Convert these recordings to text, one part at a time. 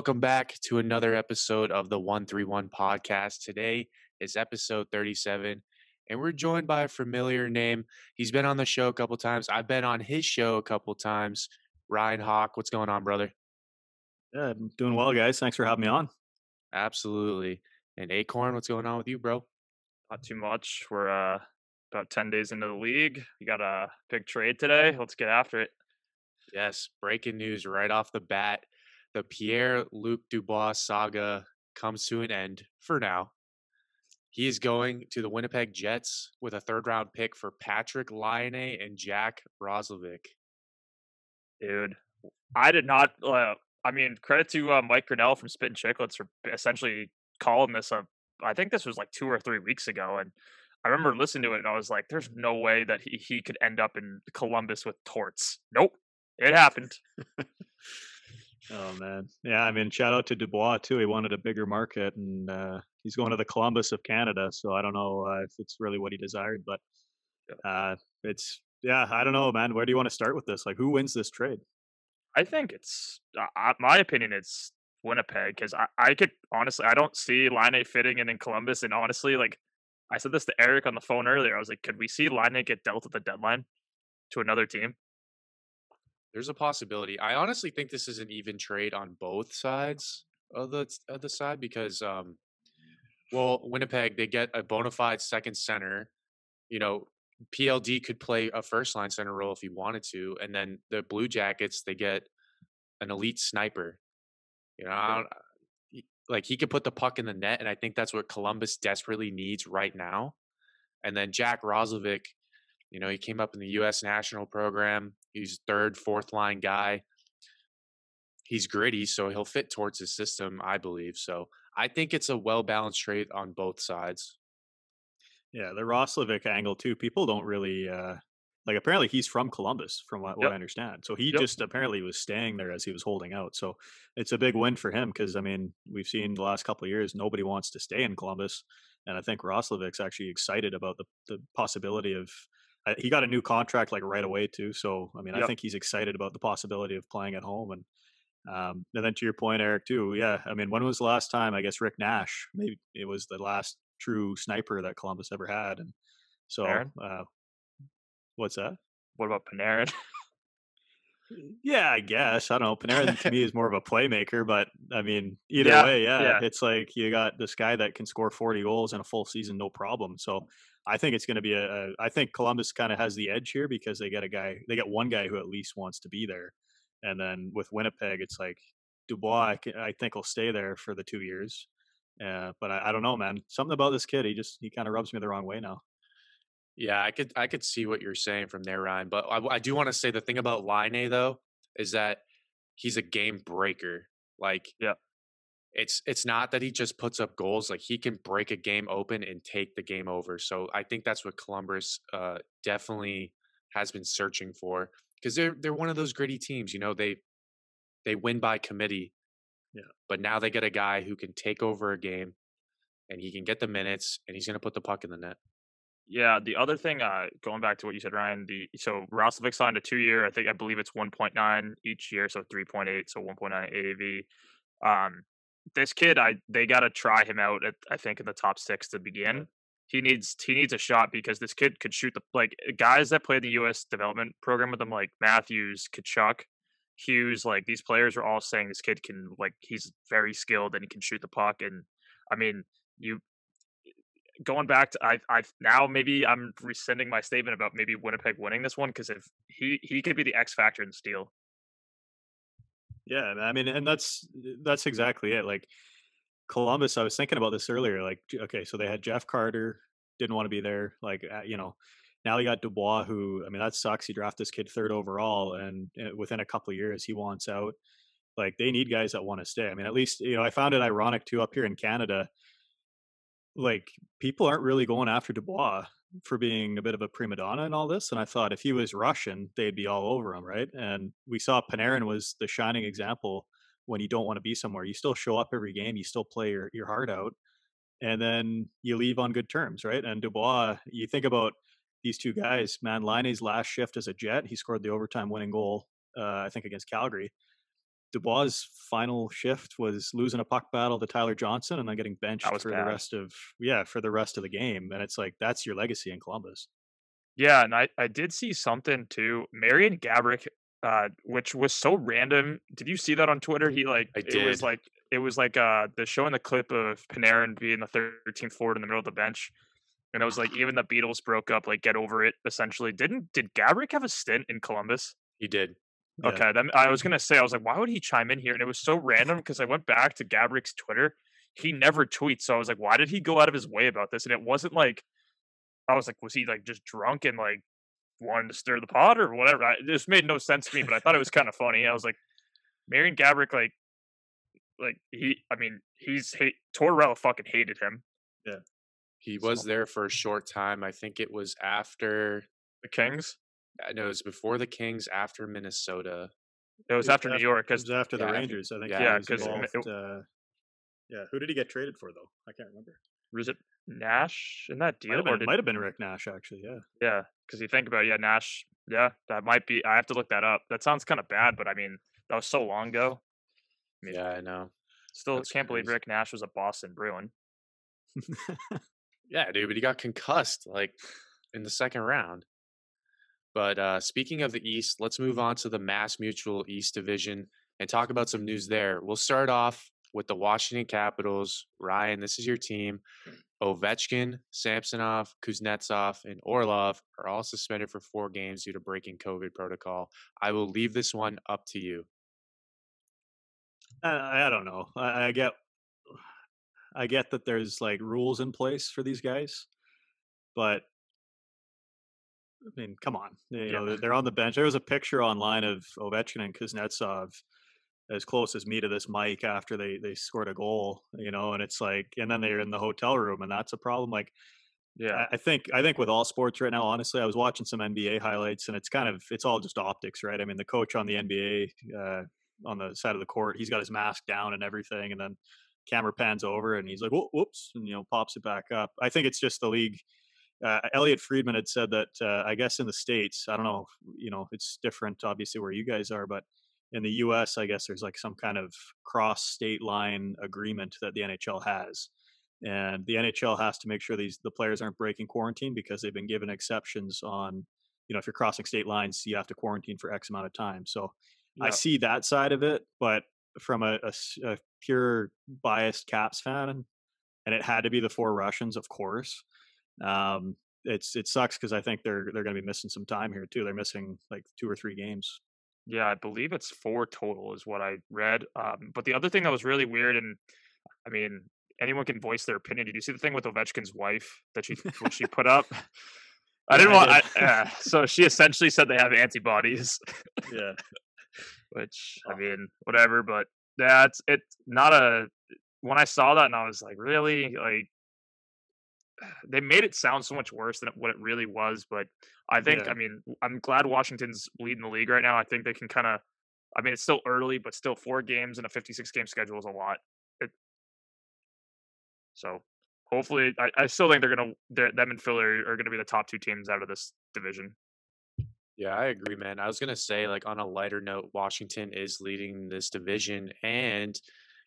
What's up, everybody? Welcome back to another episode of the 131 podcast. Today is episode 37, and we're joined by a familiar name. He's been on the show a couple times. I've been on his show a couple times. Ryan Hawk, what's going on, brother? Yeah, I'm doing well, guys. Thanks for having me on. Absolutely. And Acorn, what's going on with you, bro? Not too much. We're uh, about 10 days into the league. We got a big trade today. Let's get after it. Yes, breaking news right off the bat. The Pierre Luc Dubois saga comes to an end for now. He is going to the Winnipeg Jets with a third round pick for Patrik Laine and Jack Roslovic. Dude, I did not. Uh, I mean, credit to uh, Mike Grinnell from Spittin' Chicklets for essentially calling this up. I think this was like two or three weeks ago, and I remember listening to it, and I was like, "There's no way that he he could end up in Columbus with torts." Nope, it happened. oh man, yeah. I mean, shout out to Dubois too. He wanted a bigger market, and uh, he's going to the Columbus of Canada. So I don't know uh, if it's really what he desired, but uh, it's yeah. I don't know, man. Where do you want to start with this? Like, who wins this trade? I think it's, uh, my opinion, it's Winnipeg because I, I could honestly, I don't see Laine fitting in in Columbus. And honestly, like I said this to Eric on the phone earlier, I was like, could we see Laine get dealt at the deadline to another team? There's a possibility. I honestly think this is an even trade on both sides of the of the side because, um, well, Winnipeg they get a bona fide second center. You know, PLD could play a first line center role if he wanted to, and then the Blue Jackets they get an elite sniper. You know, like he could put the puck in the net, and I think that's what Columbus desperately needs right now. And then Jack Roslovic, you know, he came up in the U.S. national program. He's third, fourth line guy. He's gritty, so he'll fit towards his system, I believe. So I think it's a well balanced trade on both sides. Yeah, the Roslovic angle too. People don't really uh like. Apparently, he's from Columbus, from what, what I understand. So he Yep. just apparently was staying there as he was holding out. So it's a big win for him because I mean we've seen the last couple of years nobody wants to stay in Columbus, and I think Roslovic's actually excited about the the possibility of. He got a new contract like right away too. So I mean, I think he's excited about the possibility of playing at home and. Um, and then to your point, Eric, too. Yeah, I mean, when was the last time? I guess Rick Nash. Maybe it was the last true sniper that Columbus ever had, and so, uh, what's that? What about Panarin? Yeah, I guess I don't know. Panarin to me is more of a playmaker, but I mean, either Yeah, way, yeah, yeah. it's like you got this guy that can score forty goals in a full season, no problem. So I think it's going to be a, a. I think Columbus kind of has the edge here because they get a guy, they get one guy who at least wants to be there, and then with Winnipeg, it's like Dubois. I, can, I think will stay there for the two years. Uh, but I, I don't know, man. Something about this kid, he just he kind of rubs me the wrong way now. Yeah, I could I could see what you're saying from there, Ryan. But I, I do want to say the thing about Laine though is that he's a game breaker. Like, Yeah. It's it's not that he just puts up goals. Like he can break a game open and take the game over. So I think that's what Columbus uh, definitely has been searching for because they're they're one of those gritty teams. You know, they they win by committee. Yeah. But now they get a guy who can take over a game, and he can get the minutes, and he's going to put the puck in the net. Yeah, the other thing, uh, going back to what you said, Ryan, the so Roslovic signed a two year. I think I believe it's one point nine each year, so three point eight, so one point nine AAV. Um, this kid, I they got to try him out. At, I think in the top six to begin. He needs he needs a shot because this kid could shoot the like guys that play the U.S. development program with him, like Matthews, Tkachuk, Hughes. Like these players are all saying this kid can like he's very skilled and he can shoot the puck. And I mean, you going back to I I now maybe I'm rescinding my statement about maybe Winnipeg winning this one because if he he could be the X factor in steel. Yeah, I mean, and that's that's exactly it. Like Columbus, I was thinking about this earlier. Like, okay, so they had Jeff Carter, didn't want to be there. Like, uh, you know, now you got Dubois, who I mean, that sucks. He drafted this kid third overall, and within a couple of years, he wants out. Like, they need guys that want to stay. I mean, at least you know, I found it ironic too up here in Canada. Like, people aren't really going after Dubois for being a bit of a prima donna and all this. And I thought if he was Russian, they'd be all over him, right? And we saw Panarin was the shining example when you don't want to be somewhere. You still show up every game, you still play your, your heart out, and then you leave on good terms, right? And Dubois, you think about these two guys, man, Liney's last shift as a Jet, he scored the overtime winning goal, uh, I think against Calgary. Dubois' final shift was losing a puck battle to Tyler Johnson and then getting benched for bad. the rest of yeah for the rest of the game. And it's like that's your legacy in Columbus. Yeah, and I, I did see something too. Marian Gaborik, uh, which was so random. Did you see that on Twitter? He like I it was like it was like uh the showing the clip of Panarin being the thirteenth forward in the middle of the bench. And it was like even the Beatles broke up, like get over it, essentially. Didn't did Gaborik have a stint in Columbus? He did. Yeah. Okay, then I was gonna say I was like, why would he chime in here? And it was so random because I went back to Gaborik's Twitter. He never tweets, so I was like, why did he go out of his way about this? And it wasn't like I was like, was he like just drunk and like wanted to stir the pot or whatever? I, just made no sense to me, but I thought it was kind of funny. I was like, Marian Gaborik, like, like he, I mean, he's hate Tortorella fucking hated him. Yeah, he was So- there for a short time. I think it was after. The Kings. I know it was before the Kings, after Minnesota. It was after New York It because was after the yeah, Rangers. I think. yeah, he Yeah, was 'cause it- involved, it- uh, yeah, who did he get traded for though? I can't remember. was it Nash in that Might deal? have, or been, did- might have been Rick Nash actually. Yeah. Yeah, because you think about it, yeah, Nash. Yeah, that might be. I have to look that up. That sounds kind of bad, but I mean, that was so long ago. I mean, Yeah, I know. still that's can't believe. Rick Nash was a Boston Bruin. Yeah, dude, but he got concussed like in the second round. But uh, speaking of the East, let's move on to the Mass Mutual East Division and talk about some news there. We'll start off with the Washington Capitals. Ryan, this is your team. Ovechkin, Samsonov, Kuznetsov, and Orlov are all suspended for four games due to breaking COVID protocol. I will leave this one up to you. I, I don't know. I, I get, I get that there's like rules in place for these guys, but I mean, come on, you know Yeah. they're, they're on the bench. There was a picture online of Ovechkin and Kuznetsov as close as me to this mic after they they scored a goal, you know, and it's like, and then they're in the hotel room, and that's a problem. Like, Yeah, I- I think I think with all sports right now, honestly, I was watching some NBA highlights, and it's kind of it's all just optics, right? I mean, the coach on the NBA uh, on the side of the court, he's got his mask down and everything, and then camera pans over, and he's like, "Whoa- "Whoops," and you know, pops it back up. I think it's just the league. Uh, Elliotte Friedman had said that uh, I guess in the states, I don't know, you know, it's different obviously where you guys are, but in the U.S., I guess there's like some kind of cross state line agreement that the NHL has and the NHL has to make sure these the players aren't breaking quarantine because they've been given exceptions on you know if you're crossing state lines you have to quarantine for X amount of time. So I see that side of it, but from a pure biased Caps fan, and it had to be the four Russians, of course. Um, it's it sucks because I think they're they're going to be missing some time here too. They're missing like two or three games. yeah, I believe it's four total is what I read. Um, but the other thing that was really weird, and I mean, anyone can voice their opinion. Did you see the thing with Ovechkin's wife that she what she put up? I didn't want. I, did. uh, so she essentially said they have antibodies. Yeah, which Oh. I mean, whatever. But that's it. Not a. When I saw that, and I was like, really, like, they made it sound so much worse than what it really was. But I think, Yeah. I mean, I'm glad Washington's leading the league right now. I think they can kind of. I mean, it's still early, but still four games and a 56 game schedule is a lot. It, so hopefully, I, I still think they're gonna. They're, them and Philly are, are gonna be the top two teams out of this division. Yeah, I agree, man. I was gonna say, like, on a lighter note, Washington is leading this division, and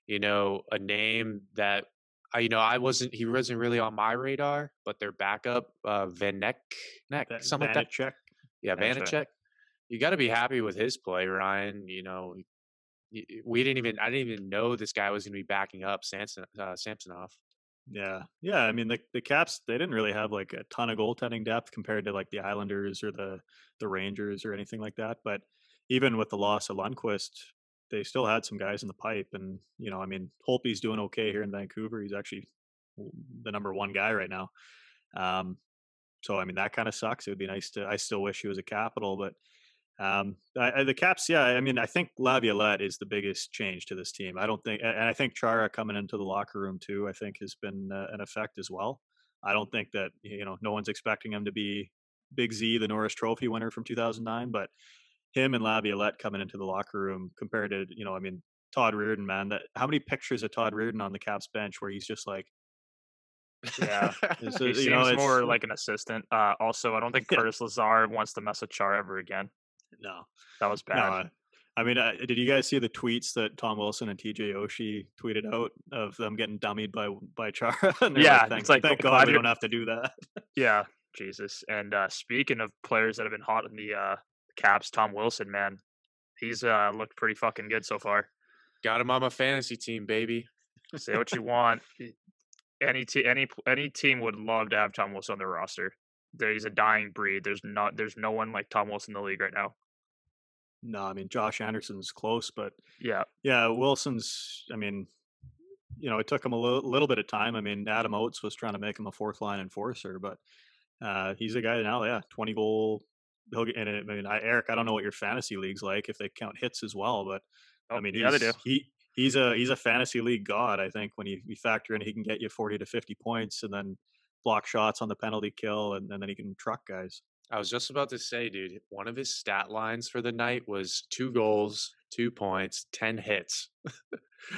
you know, a name that I, you know, I wasn't, he wasn't really on my radar, but their backup, uh, Vanek, that, something like that. Vanecek. Yeah, That's right. Vanecek. You got to be happy with his play, Ryan. You know, we didn't even, I didn't even know this guy was gonna be backing up Samson, uh, Samsonov. Yeah, yeah. I mean, the the Caps they didn't really have like a ton of goaltending depth compared to like the Islanders or the the Rangers or anything like that. But even with the loss of Lundqvist, they still had some guys in the pipe. And you know, I mean, Holtby's doing okay here in Vancouver. He's actually the number one guy right now. Um, so I mean, that kind of sucks. It would be nice to. I still wish he was a Capital, but um, I, I- the Caps, yeah. I mean, I think Laviolette is the biggest change to this team. I don't think, and I think Chara coming into the locker room too. I think has been uh, an effect as well. I don't think that you know no one's expecting him to be Big Z, the Norris Trophy winner from 2009, but him and Laviolette coming into the locker room compared to you know, I mean, Todd Reirden, man. That how many pictures of Todd Reirden on the Caps bench where he's just like, Yeah. it's, he you seems know, it's- more like an assistant. Uh, also, I don't think. Curtis Lazar wants to mess with Char ever again. no, That was bad. No, I mean, uh, did you guys see the tweets that Tom Wilson and TJ Oshie tweeted out of them getting dummied by by Chara? yeah, like, thank, it's like thank God we don't have to do that. Yeah, Jesus. And uh, speaking of players that have been hot in the uh, Caps, Tom Wilson, man, he's uh, looked pretty fucking good so far. Got him on my fantasy team, baby. Say what you want. Any te- any any team would love to have Tom Wilson on their roster. He's a dying breed. There's not there's no one like Tom Wilson in the league right now. No, I mean Josh Anderson's close, but Yeah, yeah, Wilson's. I mean, you know, it took him a little, little bit of time. I mean, Adam Oates was trying to make him a fourth line enforcer, but uh, he's a guy now. Yeah, twenty goal. He'll get. And it- I mean, I, Eric, I don't know what your fantasy league's like if they count hits as well, but Oh, I mean, yeah, they do. he he's a he's a fantasy league god. I think when you, you factor in, he can get you forty to fifty points, and then block shots on the penalty kill, and, and then he can truck guys. I was just about to say, dude, one of his stat lines for the night was two goals, two points, 10 hits,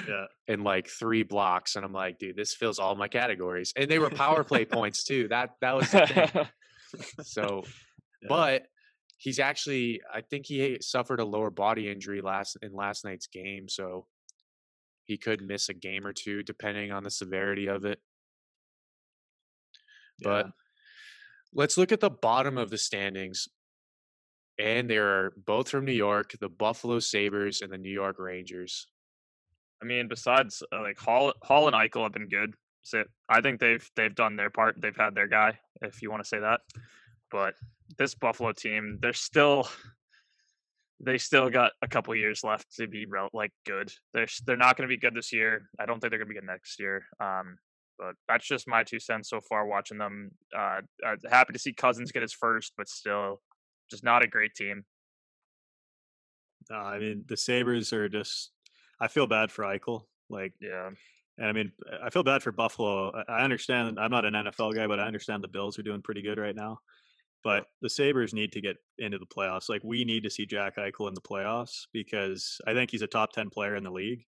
Yeah, and like three blocks. And I'm like, dude, this fills all my categories. And they were power play points too. That that was the thing. So, Yeah. but he's actually, I think he suffered a lower body injury last in last night's game. So he could miss a game or two depending on the severity of it. But yeah. let's look at the bottom of the standings. And they're both from New York, the Buffalo Sabres and the New York Rangers. I mean, besides uh, like Hall, Hall and Eichel have been good. So I think they've they've done their part. They've had their guy, if you want to say that. But this Buffalo team, they're still they still got a couple years left to be like good. They're they're not going to be good this year. I don't think they're going to be good next year. Um, but that's just my two cents so far watching them. Uh, uh, happy to see Cousins get his first, but still, just not a great team. No, I mean the Sabres are just. I feel bad for Eichel. Like, Yeah, and I mean, I feel bad for Buffalo. I understand. I'm not an NFL guy, but I understand the Bills are doing pretty good right now. But the Sabres need to get into the playoffs. Like, we need to see Jack Eichel in the playoffs because I think he's a top ten player in the league,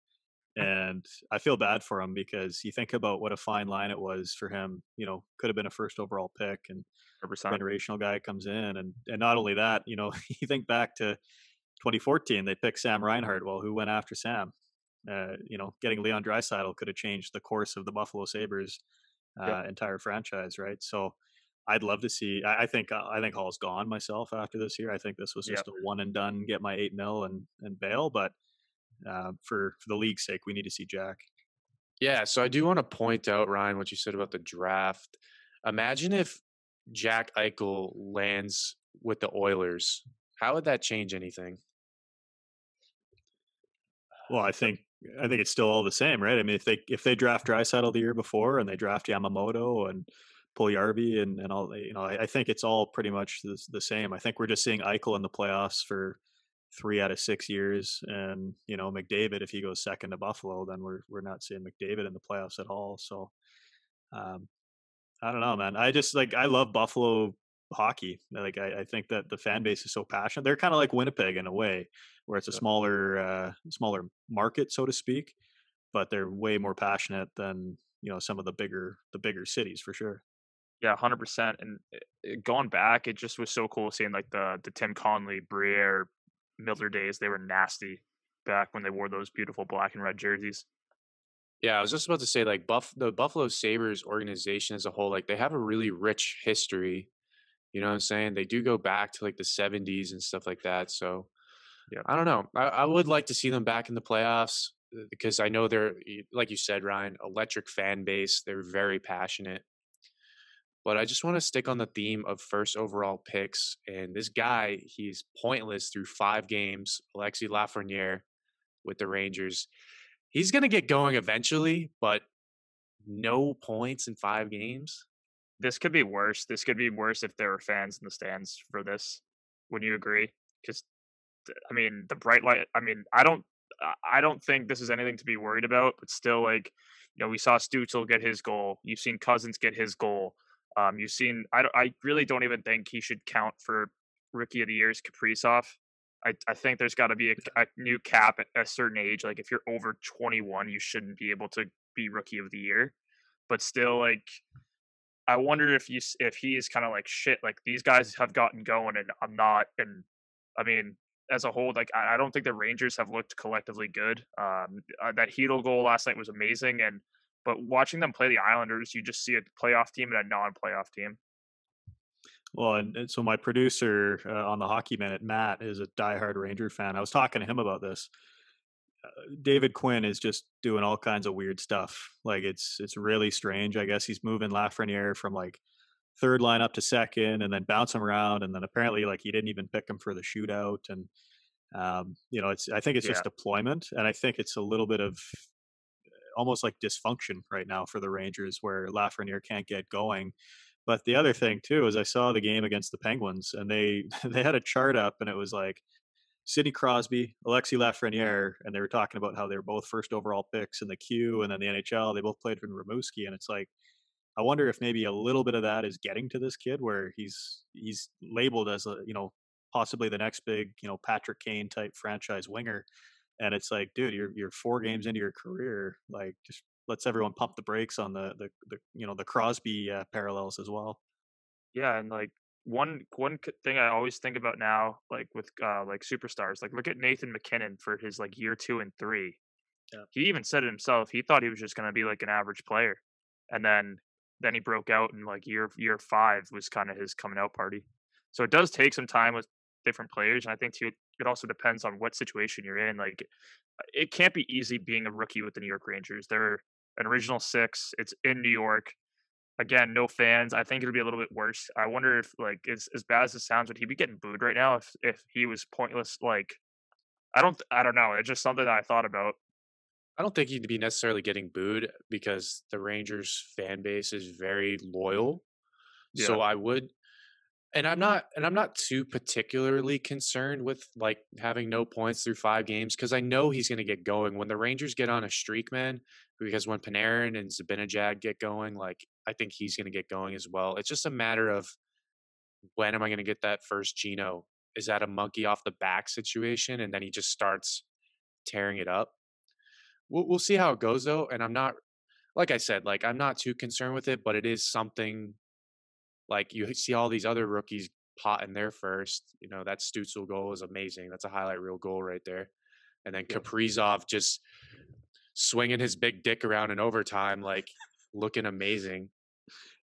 and I feel bad for him because you think about what a fine line it was for him. You know, could have been a first overall pick, and generational guy comes in, and and not only that, you know, you think back to 2014, they picked Sam Reinhart. Well, who went after Sam? Uh, you know, getting Leon Draisaitl could have changed the course of the Buffalo Sabres uh, Yep. entire franchise, right? So. I'd love to see. I, I think uh, I think Hall's gone myself after this year. I think this was Yep. just a one and done, get my eight mil and and bail. But uh, for for the league's sake, we need to see Jack. Yeah, so I do want to point out, Ryan, what you said about the draft. Imagine if Jack Eichel lands with the Oilers. How would that change anything? Well, I think I think it's still all the same, right? I mean, if they if they draft Draisaitl the year before and they draft Yamamoto and Puljujärvi and and all, you know, I, I think it's all pretty much the, the same. I think we're just seeing Eichel in the playoffs for three out of six years, and you know, McDavid if he goes second to Buffalo, then we're we're not seeing McDavid in the playoffs at all. So, um, I don't know, man. I just like I love Buffalo hockey. Like I, I think that the fan base is so passionate. They're kind of like Winnipeg in a way, where it's a smaller uh, smaller market, so to speak, but they're way more passionate than you know some of the bigger the bigger cities for sure. Yeah, hundred percent. And uh, uh, going back, it just was so cool seeing like the the Tim Connolly, Briere, Miller days. They were nasty back when they wore those beautiful black and red jerseys. Yeah, I was just about to say, like Buff, the Buffalo Sabres organization as a whole, like they have a really rich history. You know what I'm saying? They do go back to like the 70s and stuff like that. So, Yeah. I don't know. I, I would like to see them back in the playoffs uh, because I know they're, like you said, Ryan, electric fan base. They're very passionate. But I just want to stick on the theme of first overall picks. And this guy, he's pointless through five games. Alexi Lafreniere with the Rangers. He's going to get going eventually, but no points in five games. This could be worse. This could be worse if there were fans in the stands for this. Would you agree? Because I mean, the bright light. I mean, I don't. I don't think this is anything to be worried about. But still, like you know, we saw Stützle get his goal. You've seen Cousins get his goal. Um, you've seen. I. I really don't even think he should count for rookie of the year's Kaprizov. I, I think there's got to be a, a new cap at a certain age. Like if you're over 21, you shouldn't be able to be rookie of the year. But still, like I wonder if you if he is kind of like shit. Like these guys have gotten going, and I'm not. And I mean, as a whole, like I, I don't think the Rangers have looked collectively good. Um, uh, that Chytil goal last night was amazing, and but watching them play the Islanders, you just see a playoff team and a non-playoff team. Well, and, and so my producer uh, on the Hockey Minute, Matt, is a diehard Ranger fan. I was talking to him about this. Uh, David Quinn is just doing all kinds of weird stuff. Like it's it's really strange. I guess he's moving Lafreniere from like third line up to second, and then bounce him around, and then apparently like he didn't even pick him for the shootout. And um, you know, it's I think it's Yeah. just deployment, and I think it's a little bit of almost like dysfunction right now for the Rangers, where Lafreniere can't get going. But the other thing too is I saw the game against the Penguins, and they they had a chart up, and it was like Sidney Crosby, Alexi Lafreniere, and they were talking about how they were both first overall picks in the queue, and then the NHL. They both played for Rimouski, and it's like I wonder if maybe a little bit of that is getting to this kid, where he's he's labeled as a you know possibly the next big you know Patrick Kane type franchise winger, and it's like, dude, you're you're four games into your career, like just lets everyone pump the brakes on the the, the you know the Crosby uh, parallels as well. Yeah, and like one one thing I always think about now, like with uh like superstars, like look at Nathan MacKinnon for his like year two and three. Yeah. He even said it himself. He thought he was just gonna be like an average player, and then then he broke out in like year year five was kind of his coming out party. So it does take some time with different players, and I think too it also depends on what situation you're in. Like uh, it can't be easy being a rookie with the New York Rangers. They're an original six. It's in New York again, no fans. I think it'll be a little bit worse. I wonder if like as as bad as it sounds, would he be getting booed right now if if he was pointless? Like, I don't I don't know. It's just something that I thought about. I don't think he'd be necessarily getting booed because the Rangers fan base is very loyal. Yeah. So I would and I'm mm-hmm. not and I'm not too particularly concerned with like having no points through 5 games cuz I know he's going to get going when the Rangers get on a streak, man, because when Panarin and Zibanejad get going, like I think he's going to get going as well. It's just a matter of when am I going to get that first Gino? Is that a monkey off the back situation and then he just starts tearing it up? we'll, we'll see how it goes though and i'm not like i said like i'm not too concerned with it but it is something like you see all these other rookies pot in their first you know that Stützle goal is amazing that's a highlight reel goal right there and then Yeah. Kaprizov just swinging his big dick around in overtime like looking amazing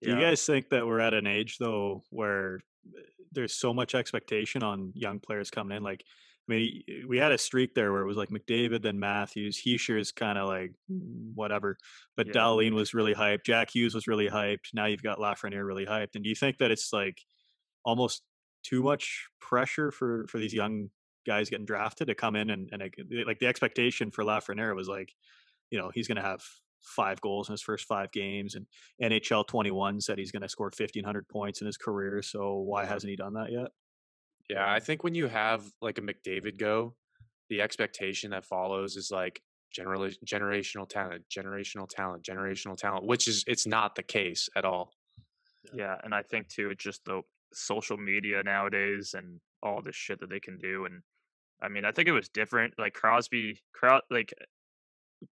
Do you guys think that we're at an age though where uh, there's so much expectation on young players coming in? Like, mean, we had a streak there where it was like McDavid, then Matthews, Hischier's kind of like mm, whatever, but Yeah. Dahlin was really hyped, Jack Hughes was really hyped. Now you've got Lafreniere really hyped, and do you think that it's like almost too much pressure for for these young guys getting drafted to come in and and like, like the expectation for Lafreniere was like, you know, he's going to have five goals in his first five games and NHL 21 said he's going to score 1500 points in his career. So why hasn't he done that yet? Yeah i think when you have like a mcdavid go the expectation that follows is like general generational talent generational talent generational talent which is it's not the case at all Yeah, and I think too, it's just the social media nowadays and all this shit that they can do. And I mean, I think it was different. Like Crosby, Cros- like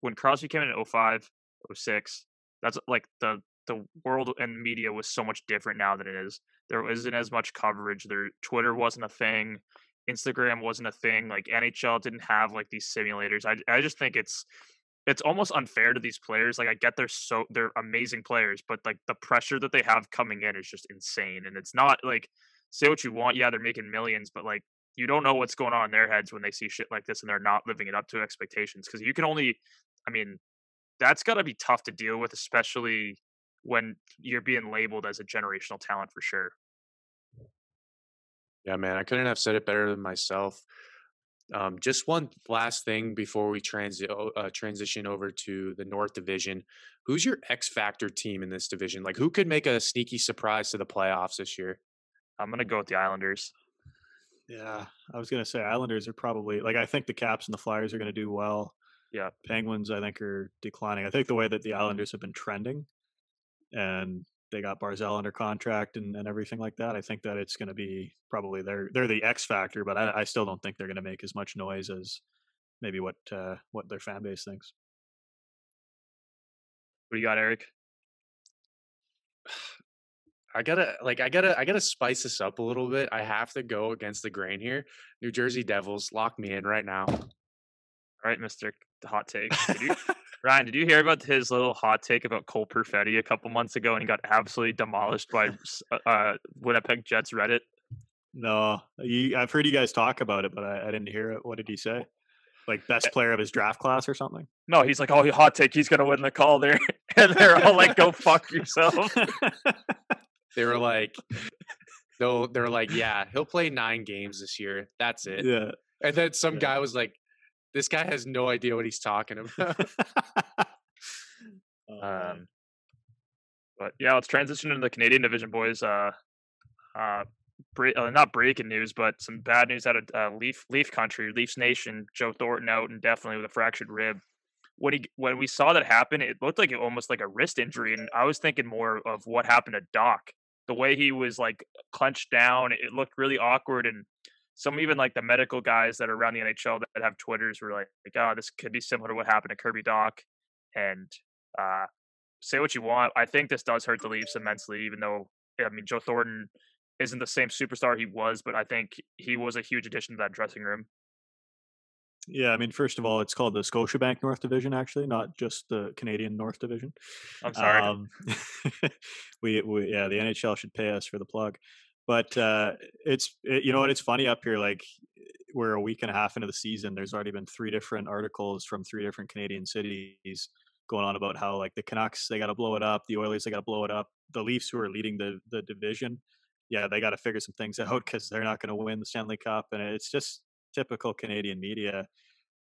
when Crosby came in at 05, 06, that's like the the world and media was so much different now than it is. There isn't as much coverage. There, Twitter wasn't a thing. Instagram wasn't a thing. Like NHL didn't have like these simulators. I I just think it's it's almost unfair to these players. Like I get they're so they're amazing players, but like the pressure that they have coming in is just insane. And it's not like say what you want, yeah, they're making millions, but like you don't know what's going on in their heads when they see shit like this and they're not living it up to expectations. Because you can only, I mean, that's got to be tough to deal with, especially when you're being labeled as a generational talent for sure. Yeah, man, I couldn't have said it better than myself. Um, just one last thing before we transi- uh, transition over to the North Division. Who's your X Factor team in this division? Like, who could make a sneaky surprise to the playoffs this year? I'm gonna go with the Islanders. Yeah, I was going to say Islanders are probably like I think the Caps and the Flyers are going to do well. Yeah. Penguins I think are declining. I think the way that the Islanders have been trending and they got Barzal under contract and, and everything like that. I think that it's going to be probably they're they're the X factor, but I, I still don't think they're going to make as much noise as maybe what uh, what their fan base thinks. What do you got, Eric? I gotta like I gotta I gotta spice this up a little bit. I have to go against the grain here. New Jersey Devils, lock me in right now. All right, Mister Hot Take. Did you, Ryan, did you hear about his little hot take about Cole Perfetti a couple months ago, and he got absolutely demolished by uh, uh, Winnipeg Jets Reddit? No, you, I've heard you guys talk about it, but I, I didn't hear it. What did he say? Like best player of his draft class or something? No, he's like, oh, hot take. He's gonna win the Calder, and they're all like, go fuck yourself. They were like, though they're like, yeah, he'll play nine games this year. That's it. yeah. And then some Yeah. guy was like, this guy has no idea what he's talking about. Oh. Um, but yeah, let's transition into the Canadian division, boys. Uh, uh, bre- uh, not breaking news, but some bad news out of uh, Leaf Leaf Country, Leafs Nation. Joe Thornton out and definitely with a fractured rib. When he when we saw that happen, it looked like it almost like a wrist injury, and I was thinking more of what happened to Dach. The way he was like clenched down, it looked really awkward, and some even like the medical guys that are around the NHL that have Twitters were like, like "Oh, this could be similar to what happened to Kirby Dach." And uh, say what you want, I think this does hurt the Leafs immensely. Even though I mean Joe Thornton isn't the same superstar he was, but I think he was a huge addition to that dressing room. Yeah, I mean, first of all, it's called the Scotiabank North Division, actually, not just the Canadian North Division. I'm sorry. Um, we, we, yeah, the NHL should pay us for the plug, but uh, it's, it, you know what? It's funny up here. Like we're a week and a half into the season. There's already been three different articles from three different Canadian cities going on about how like the Canucks they got to blow it up, the Oilers they got to blow it up, the Leafs who are leading the the division, yeah, they got to figure some things out because they're not going to win the Stanley Cup, and it's just typical Canadian media.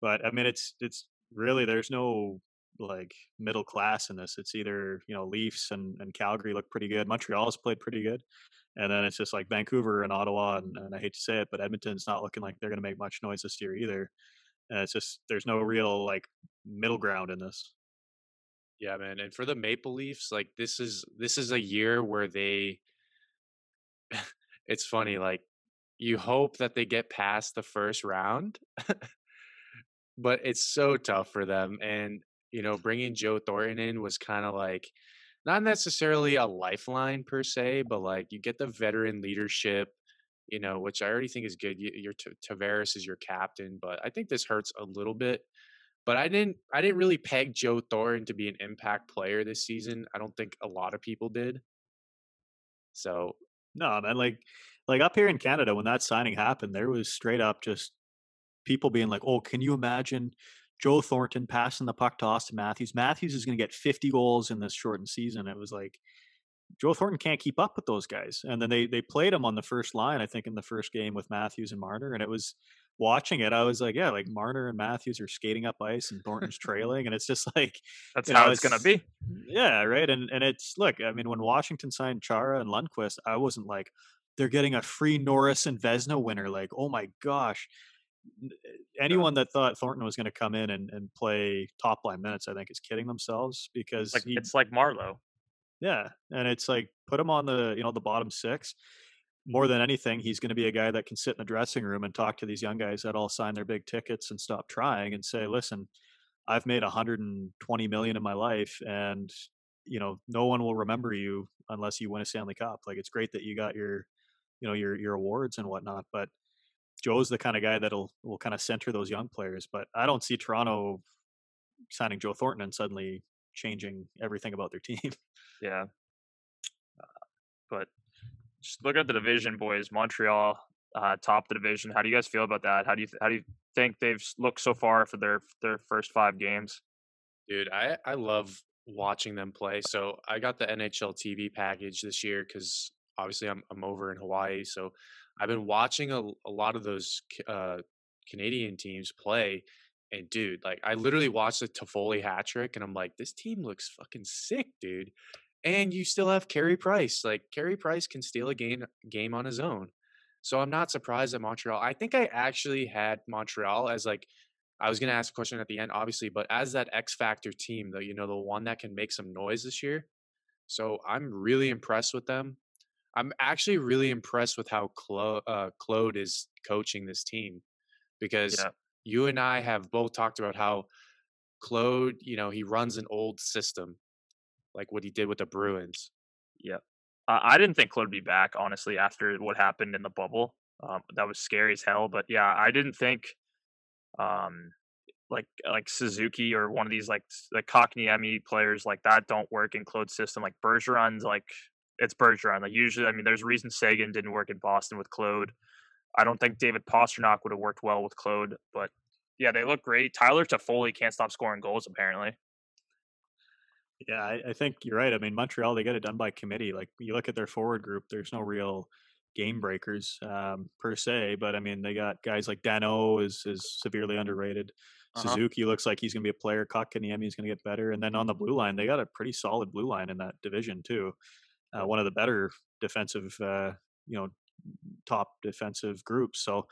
But I mean, it's it's really there's no like middle class in this. It's either you know Leafs and, and Calgary look pretty good. Montreal's played pretty good, and then it's just like Vancouver and Ottawa. And, and I hate to say it, but Edmonton's not looking like they're going to make much noise this year either. And it's just there's no real like middle ground in this. Yeah, man. And for the Maple Leafs, like this is this is a year where they it's funny, like you hope that they get past the first round, but it's so tough for them. And you know, bringing Joe Thornton in was kind of like not necessarily a lifeline per se, but like you get the veteran leadership, you know, which I already think is good. You- Your Tavares is your captain, but I think this hurts a little bit. But I didn't, I didn't really peg Joe Thornton to be an impact player this season. I don't think a lot of people did. So No, man, like like up here in Canada when that signing happened, there was straight up just people being like, "Oh, can you imagine Joe Thornton passing the puck to Austin Matthews? Matthews is going to get 50 goals in this shortened season." It was like Joe Thornton can't keep up with those guys. And then they they played him on the first line, I think, in the first game with Matthews and Marner, and it was watching it, I was like, yeah, like Marner and Matthews are skating up ice and Thornton's trailing, and it's just like That's how know, it's, gonna be. yeah, right. And and it's look, I mean, when Washington signed Chara and Lundqvist, I wasn't like they're getting a free Norris and Vezina winner. Like, oh my gosh. N- eh, Anyone that thought Thornton was going to come in and, and play top line minutes, I think, is kidding themselves because Like he, it's like Marleau. yeah, and it's like put him on the you know the bottom six. More mm-hmm. than anything, he's going to be a guy that can sit in the dressing room and talk to these young guys that all sign their big tickets and stop trying and say, "Listen, I've made 120 million in my life, and you know no one will remember you unless you win a Stanley Cup. Like it's great that you got your, you know, your your awards and whatnot, but Joe's the kind of guy that'll will kind of center those young players. But I don't see Toronto signing Joe Thornton and suddenly changing everything about their team. Yeah. Uh, but just looking at the division, boys, Montreal uh, top the division. How do you guys feel about that? How do you how do you think they've looked so far for their their first five games? Dude, I I love watching them play. So I got the NHL TV package this year because obviously I'm I'm over in Hawaii. So I've been watching a, a lot of those uh, Canadian teams play. And dude, like I literally watched the Toffoli hat trick, and I'm like, this team looks fucking sick, dude. And you still have Carey Price. Like Carey Price can steal a game game on his own. So I'm not surprised at Montreal. I think I actually had Montreal as like I was gonna ask a question at the end, obviously, but as that X Factor team, though, you know, the one that can make some noise this year. So I'm really impressed with them. I'm actually really impressed with how Clo- uh, Claude is coaching this team, because Yeah. you and I have both talked about how Claude, you know, he runs an old system, like what he did with the Bruins. Yeah. Uh, I didn't think Claude would be back, honestly, after what happened in the bubble. Um, that was scary as hell. But yeah, I didn't think um, like like Suzuki or one of these like the Kotkaniemi players like that don't work in Claude's system. Like Bergeron's like it's Bergeron. Like usually, I mean, there's a reason Seguin didn't work in Boston with Claude. I don't think David Pastrnak would have worked well with Claude, but yeah, they look great. Tyler Toffoli can't stop scoring goals apparently. Yeah, I, I, think you're right. I mean, Montreal they get it done by committee. Like you look at their forward group, there's no real game breakers um, per se, but I mean they got guys like Danault is is severely underrated. Uh-huh. Suzuki looks like he's going to be a player. Kotkaniemi is going to get better, and then on the blue line they got a pretty solid blue line in that division too. Uh, one of the better defensive, uh, you know, top defensive groups. So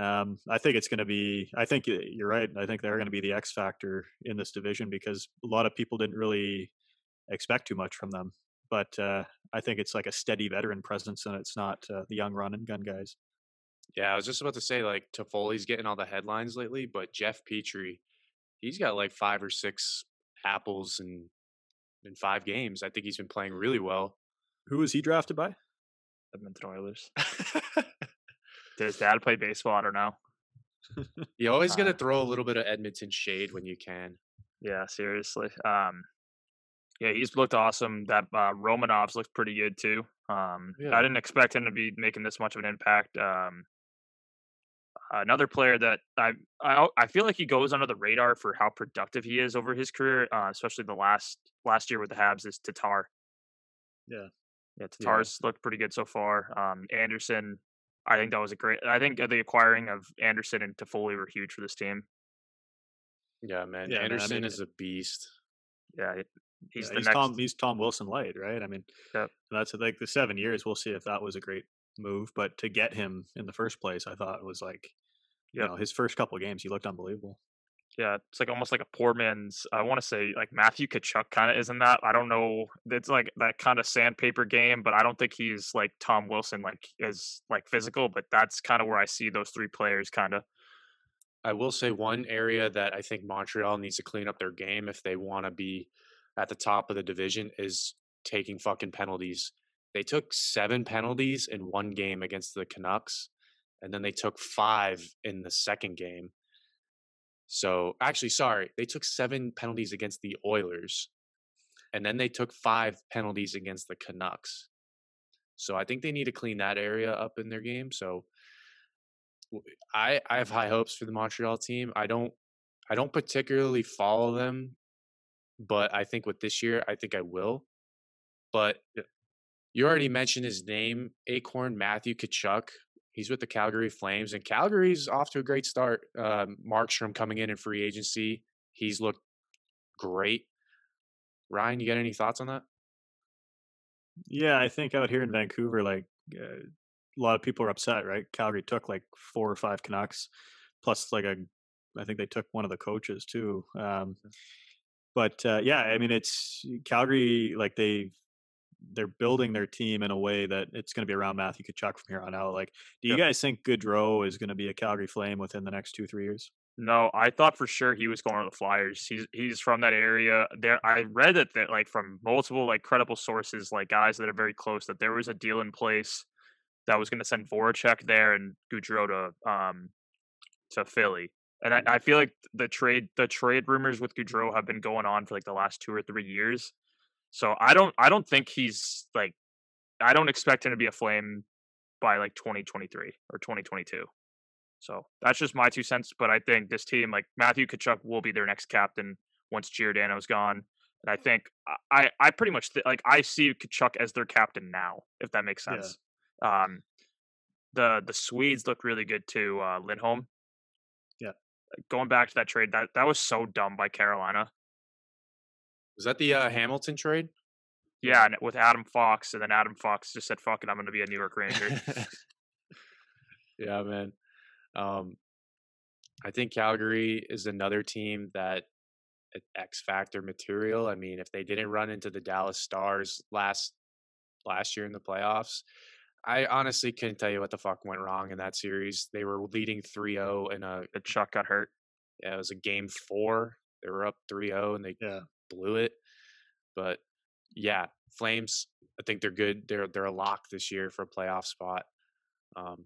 um, I think it's going to be. I think you're right. I think they're going to be the X factor in this division because a lot of people didn't really expect too much from them. But uh, I think it's like a steady veteran presence, and it's not uh, the young run and gun guys. Yeah, I was just about to say like Toffoli's getting all the headlines lately, but Jeff Petry, he's got like five or six apples in in five games. I think he's been playing really well. Who was he drafted by? Edmonton Oilers. Did his dad play baseball? I don't know. you always uh, got to throw a little bit of Edmonton shade when you can. Yeah, seriously. Um, yeah, he's looked awesome. That uh, Romanov's looked pretty good too. Um, yeah. I didn't expect him to be making this much of an impact. Um, another player that I, I I feel like he goes under the radar for how productive he is over his career, uh, especially the last last year with the Habs is Tatar. Yeah, yeah, Tatar's yeah. looked pretty good so far. Um, Anderson, I think that was a great. I think the acquiring of Anderson and Toffoli were huge for this team. Yeah, man, yeah, Anderson man, I mean, is a beast. Yeah, he's yeah, he's next... Tom. He's Tom Wilson light, right? I mean, yep. that's like the seven years. We'll see if that was a great move, but to get him in the first place, I thought was like, yep. you know, his first couple of games, he looked unbelievable yeah, it's like almost like a poor man's. I want to say like Matthew Tkachuk kind of isn't that. I don't know. It's like that kind of sandpaper game, but I don't think he's like Tom Wilson, like is like physical. But that's kind of where I see those three players kind of. I will say one area that I think Montreal needs to clean up their game if they want to be at the top of the division is taking fucking penalties. They took seven penalties in one game against the Canucks, and then they took five in the second game so actually, sorry, they took seven penalties against the Oilers, and then they took five penalties against the Canucks. So I think they need to clean that area up in their game. So I I have high hopes for the Montreal team. I don't I don't particularly follow them, but I think with this year, I think I will. But uh, you already mentioned his name, Acorn Matthew Tkachuk. He's with the Calgary Flames, and Calgary's off to a great start. Um, Markstrom coming in in free agency, he's looked great. Ryan, you got any thoughts on that? Yeah, I think out here in Vancouver, like uh, a lot of people are upset, right? Calgary took like four or five Canucks, plus like a, I think they took one of the coaches too. Um, but uh, yeah, I mean, it's Calgary. Like they they're building their team in a way that it's going to be around Matthew Tkachuk from here on out. Like, do you guys think Gaudreau is going to be a Calgary Flame within the next two three years? No, I thought for sure he was going to the Flyers. He's he's from that area. There, I read that that like from multiple like credible sources, like guys that are very close, that there was a deal in place that was going to send Voracek there and Gaudreau to um to Philly. And I, I feel like the trade the trade rumors with Gaudreau have been going on for like the last two or three years. So I don't I don't think he's like I don't expect him to be a flame by like 2023 or 2022. So that's just my two cents. But I think this team, like Matthew Tkachuk, will be their next captain once Giordano's gone. And I think I I pretty much th- like I see Tkachuk as their captain now, if that makes sense. Yeah. Um, the the Swedes look really good too. Uh, Lindholm. Yeah. Going back to that trade, that that was so dumb by Carolina. Was that the uh, Hamilton trade? Yeah, and with Adam Fox, and then Adam Fox just said, "Fuck it, I'm going to be a New York Ranger." yeah, man. Um, I think Calgary is another team that X factor material. I mean, if they didn't run into the Dallas Stars last last year in the playoffs, I honestly couldn't tell you what the fuck went wrong in that series. They were leading 3-0 and a Chuck got hurt. Yeah, it was a game 4. They were up 3-0 and they yeah blew it. But yeah, Flames, I think they're good. They're they're a lock this year for a playoff spot. Um,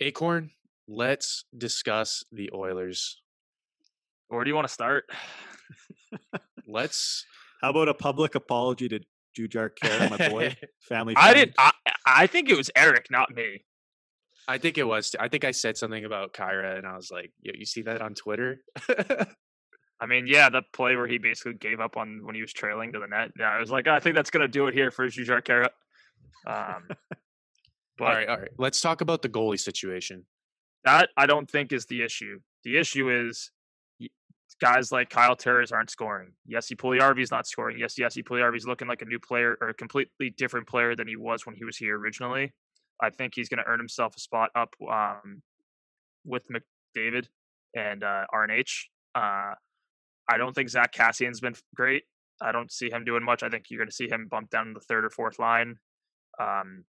Acorn, let's discuss the Oilers. Where do you want to start? Let's. How about a public apology to Jujhar Khaira, my boy, family? I didn't. I, I think it was Eric, not me. I think it was. I think I said something about Khaira, and I was like, "Yo, you see that on Twitter?" I mean, yeah, the play where he basically gave up on when he was trailing to the net. Yeah, I was like, I think that's gonna do it here for Jujhar Khaira. Um, but all right, all right. Let's talk about the goalie situation. that I don't think is the issue. The issue is guys like Kyle Turris aren't scoring. Jesse Puljujarvi's not scoring. Yes, Jesse Puljujarvi's looking like a new player or a completely different player than he was when he was here originally. I think he's going to earn himself a spot up um, with McDavid and uh, RNH. Uh, I don't think Zack Kassian's been great. I don't see him doing much. I think you're going to see him bump down the third or fourth line. Um,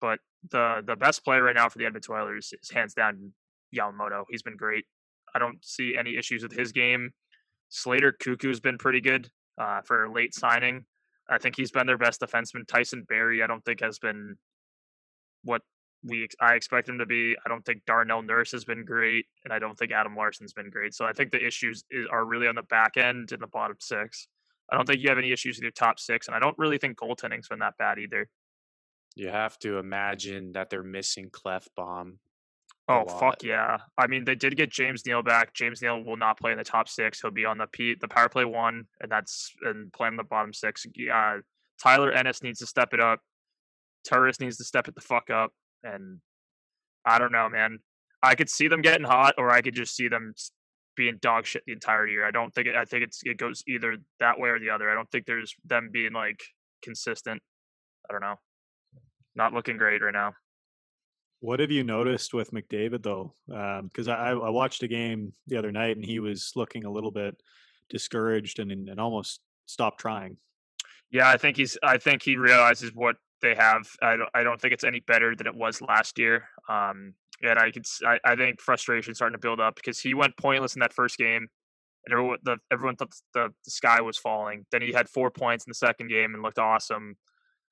but the the best player right now for the Edmonton Oilers is hands down Yamamoto. He's been great. I don't see any issues with his game. Slater Koekkoek's been pretty good uh, for late signing. I think he's been their best defenseman. Tyson Barrie, I don't think has been what we I expect him to be. I don't think Darnell Nurse has been great, and I don't think Adam Larsson's been great. So I think the issues is, are really on the back end and the bottom six. I don't think you have any issues with your top six, and I don't really think goaltending's been that bad either. You have to imagine that they're missing Klefbom. Oh fuck yeah! I mean, they did get James Neal back. James Neal will not play in the top six. He'll be on the P, the power play one, and that's and playing the bottom six. Uh, Tyler Ennis needs to step it up. Turris needs to step it the fuck up. And I don't know, man. I could see them getting hot, or I could just see them being dog shit the entire year. I don't think it, I think it's it goes either that way or the other. I don't think there's them being like consistent. I don't know. Not looking great right now. What have you noticed with McDavid though? Um, because I, I watched a game the other night and he was looking a little bit discouraged and and almost stopped trying. Yeah, I think he's. I think he realizes what they have. I don't. I don't think it's any better than it was last year. Um, and I could. I, I think frustration starting to build up because he went pointless in that first game, and everyone, the, everyone thought the, the sky was falling. Then he had four points in the second game and looked awesome.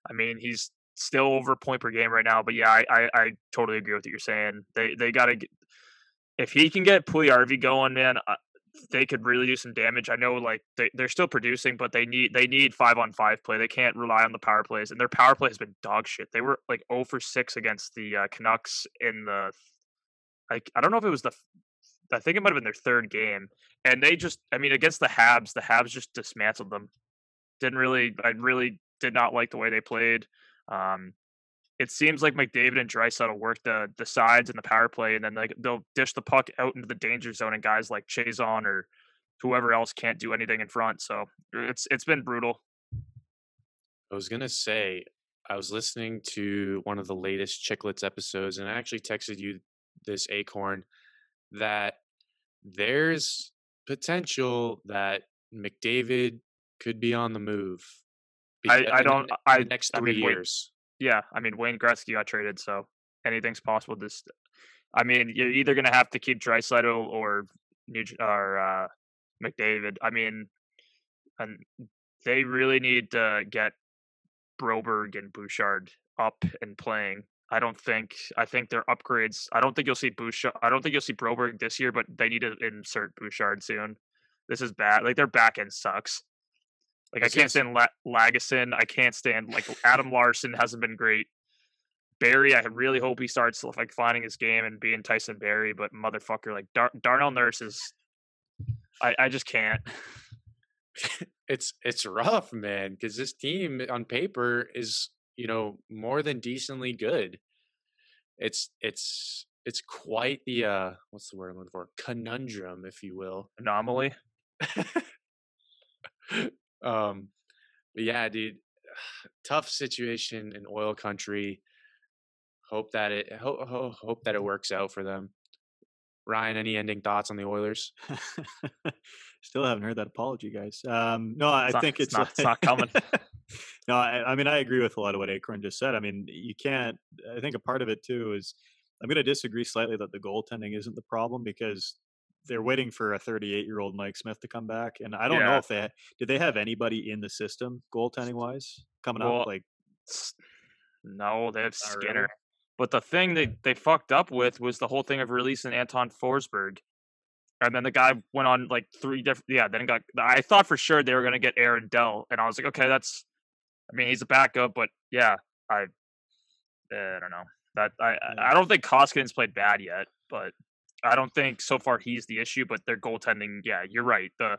I mean, he's still over point per game right now. But yeah, I, I, I totally agree with what you're saying. They they got to. If he can get Puljujarvi going, man, they could really do some damage. I know like they, they're still producing, but they need they need five on five play. They can't rely on the power plays, and their power play has been dog shit. They were like 0 for six against the uh, Canucks in the like I don't know if it was the I think it might have been their third game, and they just I mean against the Habs, the Habs just dismantled them. Didn't really I really did not like the way they played. Um, it seems like McDavid and Draisaitl work the the sides and the power play, and then like they'll dish the puck out into the danger zone, and guys like Chiasson or whoever else can't do anything in front. So uh, it's it's been brutal. I was gonna say I was listening to one of the latest Chiclets episodes, and I actually texted you this acorn that there's potential that McDavid could be on the move. I- I don't- I- the next three years. Yeah, I mean Wayne Gretzky got traded, so anything's possible. This, I mean, you're either gonna have to keep Draisaitl or Nugent or uh, McDavid. I mean, and they really need to get Broberg and Bouchard up and playing. I don't think. I think their upgrades. I don't think you'll see Bouchard. I don't think you'll see Broberg this year, but they need to insert Bouchard soon. This is bad. Like their back end sucks. Like I can't stand La- Lagesson. I can't stand like Adam Larsson hasn't been great. Barrie, I really hope he starts like finding his game and being Tyson Barrie, but motherfucker, like Dar- Darnell Nurse is. I I just can't. It's it's rough, man, because this team on paper is you know more than decently good. It's it's it's quite the uh what's the word I'm looking for conundrum, if you will. Anomaly. um but yeah dude tough situation in oil country hope that it hope, hope, hope that it works out for them ryan any ending thoughts on the oilers Still haven't heard that apology, guys. Um, no, I It's think it's it's, not- it's not coming. no, I, I mean I agree with a lot of what Acorn just said. I mean, you can't. I think a part of it too is I'm going to disagree slightly that the goaltending isn't the problem because they're waiting for a 38 year old Mike Smith to come back, and I don't know if they did they have anybody in the system goaltending wise coming Well, up. Like No, they have Not really? Skinner. But the thing they, they fucked up with was the whole thing of releasing Anton Forsberg. And then the guy went on like three different. Yeah, then got. I thought for sure they were going to get Aaron Dell. And I was like, okay, that's. I mean, he's a backup, but yeah, I. Eh, I don't know. That I, I- I don't think Koskinen's played bad yet, but I don't think so far he's the issue. But their goaltending, yeah, you're right. The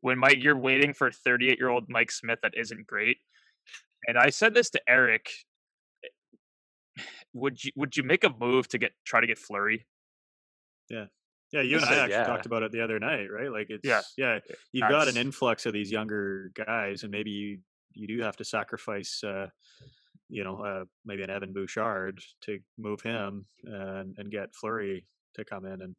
when Mike, you're waiting for 38 year old Mike Smith that isn't great. And I said this to Eric. Would you would you make a move to get try to get Fleury? yeah, Yeah, you and I actually yeah. talked about it the other night, right? Like it's Yeah. yeah, you've got an influx of these younger guys, and maybe you you do have to sacrifice. uh you know, uh, maybe an Evan Bouchard to move him and, and get Fleury to come in and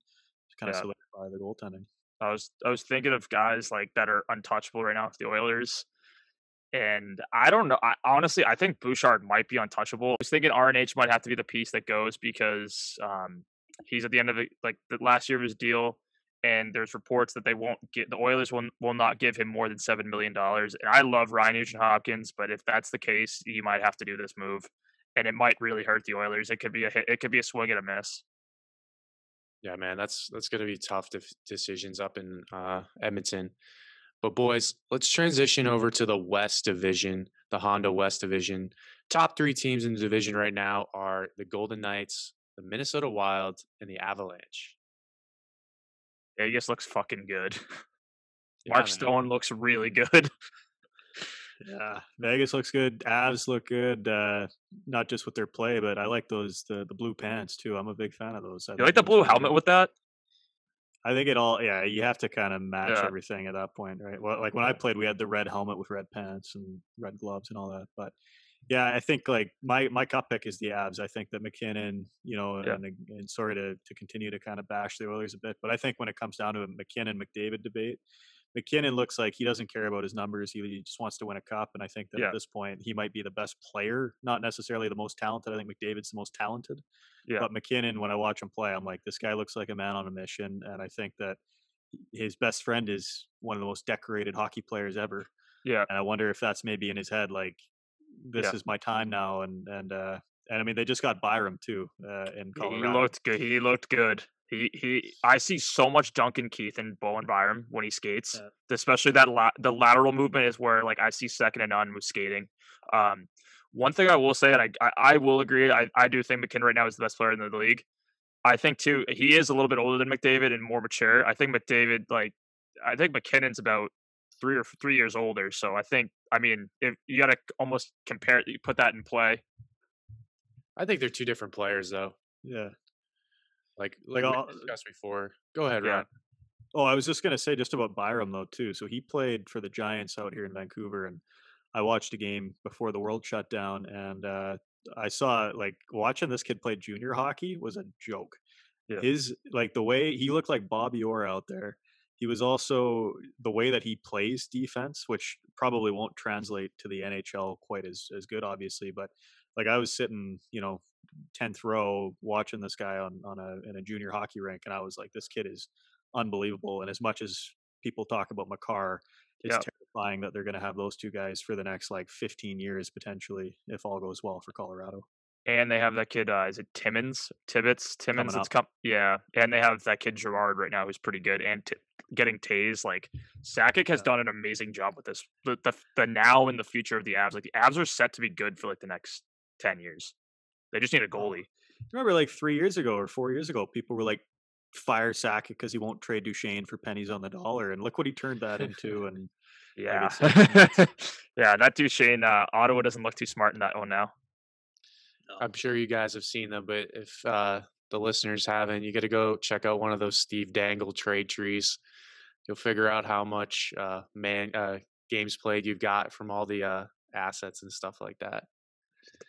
kind of solidify the goaltending. I was I was thinking of guys like that are untouchable right now with the Oilers. And I don't know. I, honestly, I think Bouchard might be untouchable. I was thinking RNH might have to be the piece that goes because um, he's at the end of it, like the last year of his deal, and there's reports that they won't get the Oilers will will not give him more than seven million dollars. And I love Ryan Nugent Hopkins, but if that's the case, you might have to do this move, and it might really hurt the Oilers. It could be a hit, it could be a swing and a miss. Yeah, man, that's that's gonna be tough def- decisions up in uh, Edmonton. But boys, let's transition over to the West Division, the Honda West Division. Top three teams in the division right now are the Golden Knights, the Minnesota Wild, and the Avalanche. Vegas looks fucking good. Yeah, Mark man. Stone looks really good. Yeah, Vegas looks good. Avs look good. Uh, not just with their play, but I like those the, the blue pants too. I'm a big fan of those. I You like the blue helmet good. with that? I think it all. Yeah, you have to kind of match Yeah. everything at that point, right? Well, like when I played, we had the red helmet with red pants and red gloves and all that. But yeah, I think like my my cup pick is the Avs. I think that MacKinnon, you know, Yeah. and, and sorry to to continue to kind of bash the Oilers a bit, but I think when it comes down to a MacKinnon McDavid debate, MacKinnon looks like he doesn't care about his numbers. He, he just wants to win a cup, and I think that Yeah. at this point he might be the best player, not necessarily the most talented. I think McDavid's the most talented. Yeah. But MacKinnon, when I watch him play, I'm like, this guy looks like a man on a mission, and I think that his best friend is one of the most decorated hockey players ever. Yeah. And I wonder if that's maybe in his head, like, this Yeah. is my time now, and and uh, and I mean they just got Byram too uh, in He looked good. He looked good. He he. I see so much Duncan Keith and Bowen Byram when he skates, Yeah. especially that la- the lateral movement is where like I see second and none with skating. Um, one thing I will say, and I I, I will agree, I, I do think MacKinnon right now is the best player in the league. I think too, he is a little bit older than McDavid and more mature. I think McDavid, like, I think MacKinnon's about three or three years older. So I think, I mean, if you got to almost compare, you put that in play. I think they're two different players, though. Yeah. Like Like, like we discussed before. Go ahead, Yeah. Ron. Oh, I was just gonna say just about Byram though too. So he played for the Giants out here in Vancouver, and I watched a game before the world shut down, and uh, I saw like watching this kid play junior hockey was a joke. Yeah. His like the way he looked like Bobby Orr out there. He was also the way that he plays defense, which probably won't translate to the NHL quite as as good, obviously. But like I was sitting, you know, tenth row watching this guy on on a in a junior hockey rink, and I was like, this kid is unbelievable. And as much as people talk about Makar, it's Yeah. terrifying that they're going to have those two guys for the next like 15 years potentially, if all goes well for Colorado. And they have that kid, uh, is it Timmins? Tibbets? Timmins? Coming It's come, yeah. And they have that kid Girard right now who's pretty good. And t- getting Toews, like Sakic has Yeah. done an amazing job with this. The, the the now and the future of the Avs, like the Avs are set to be good for like the next ten years. They just need a goalie. Remember, like three years ago or four years ago, people were like, "Fire Sakic because he won't trade Duchene for pennies on the dollar," and look what he turned that into. And Yeah, yeah. That Duchene, uh, Ottawa doesn't look too smart in that one now. I'm sure you guys have seen them, but if uh, the listeners haven't, you got to go check out one of those Steve Dangle trade trees. You'll figure out how much uh, man uh, games played you've got from all the uh, assets and stuff like that.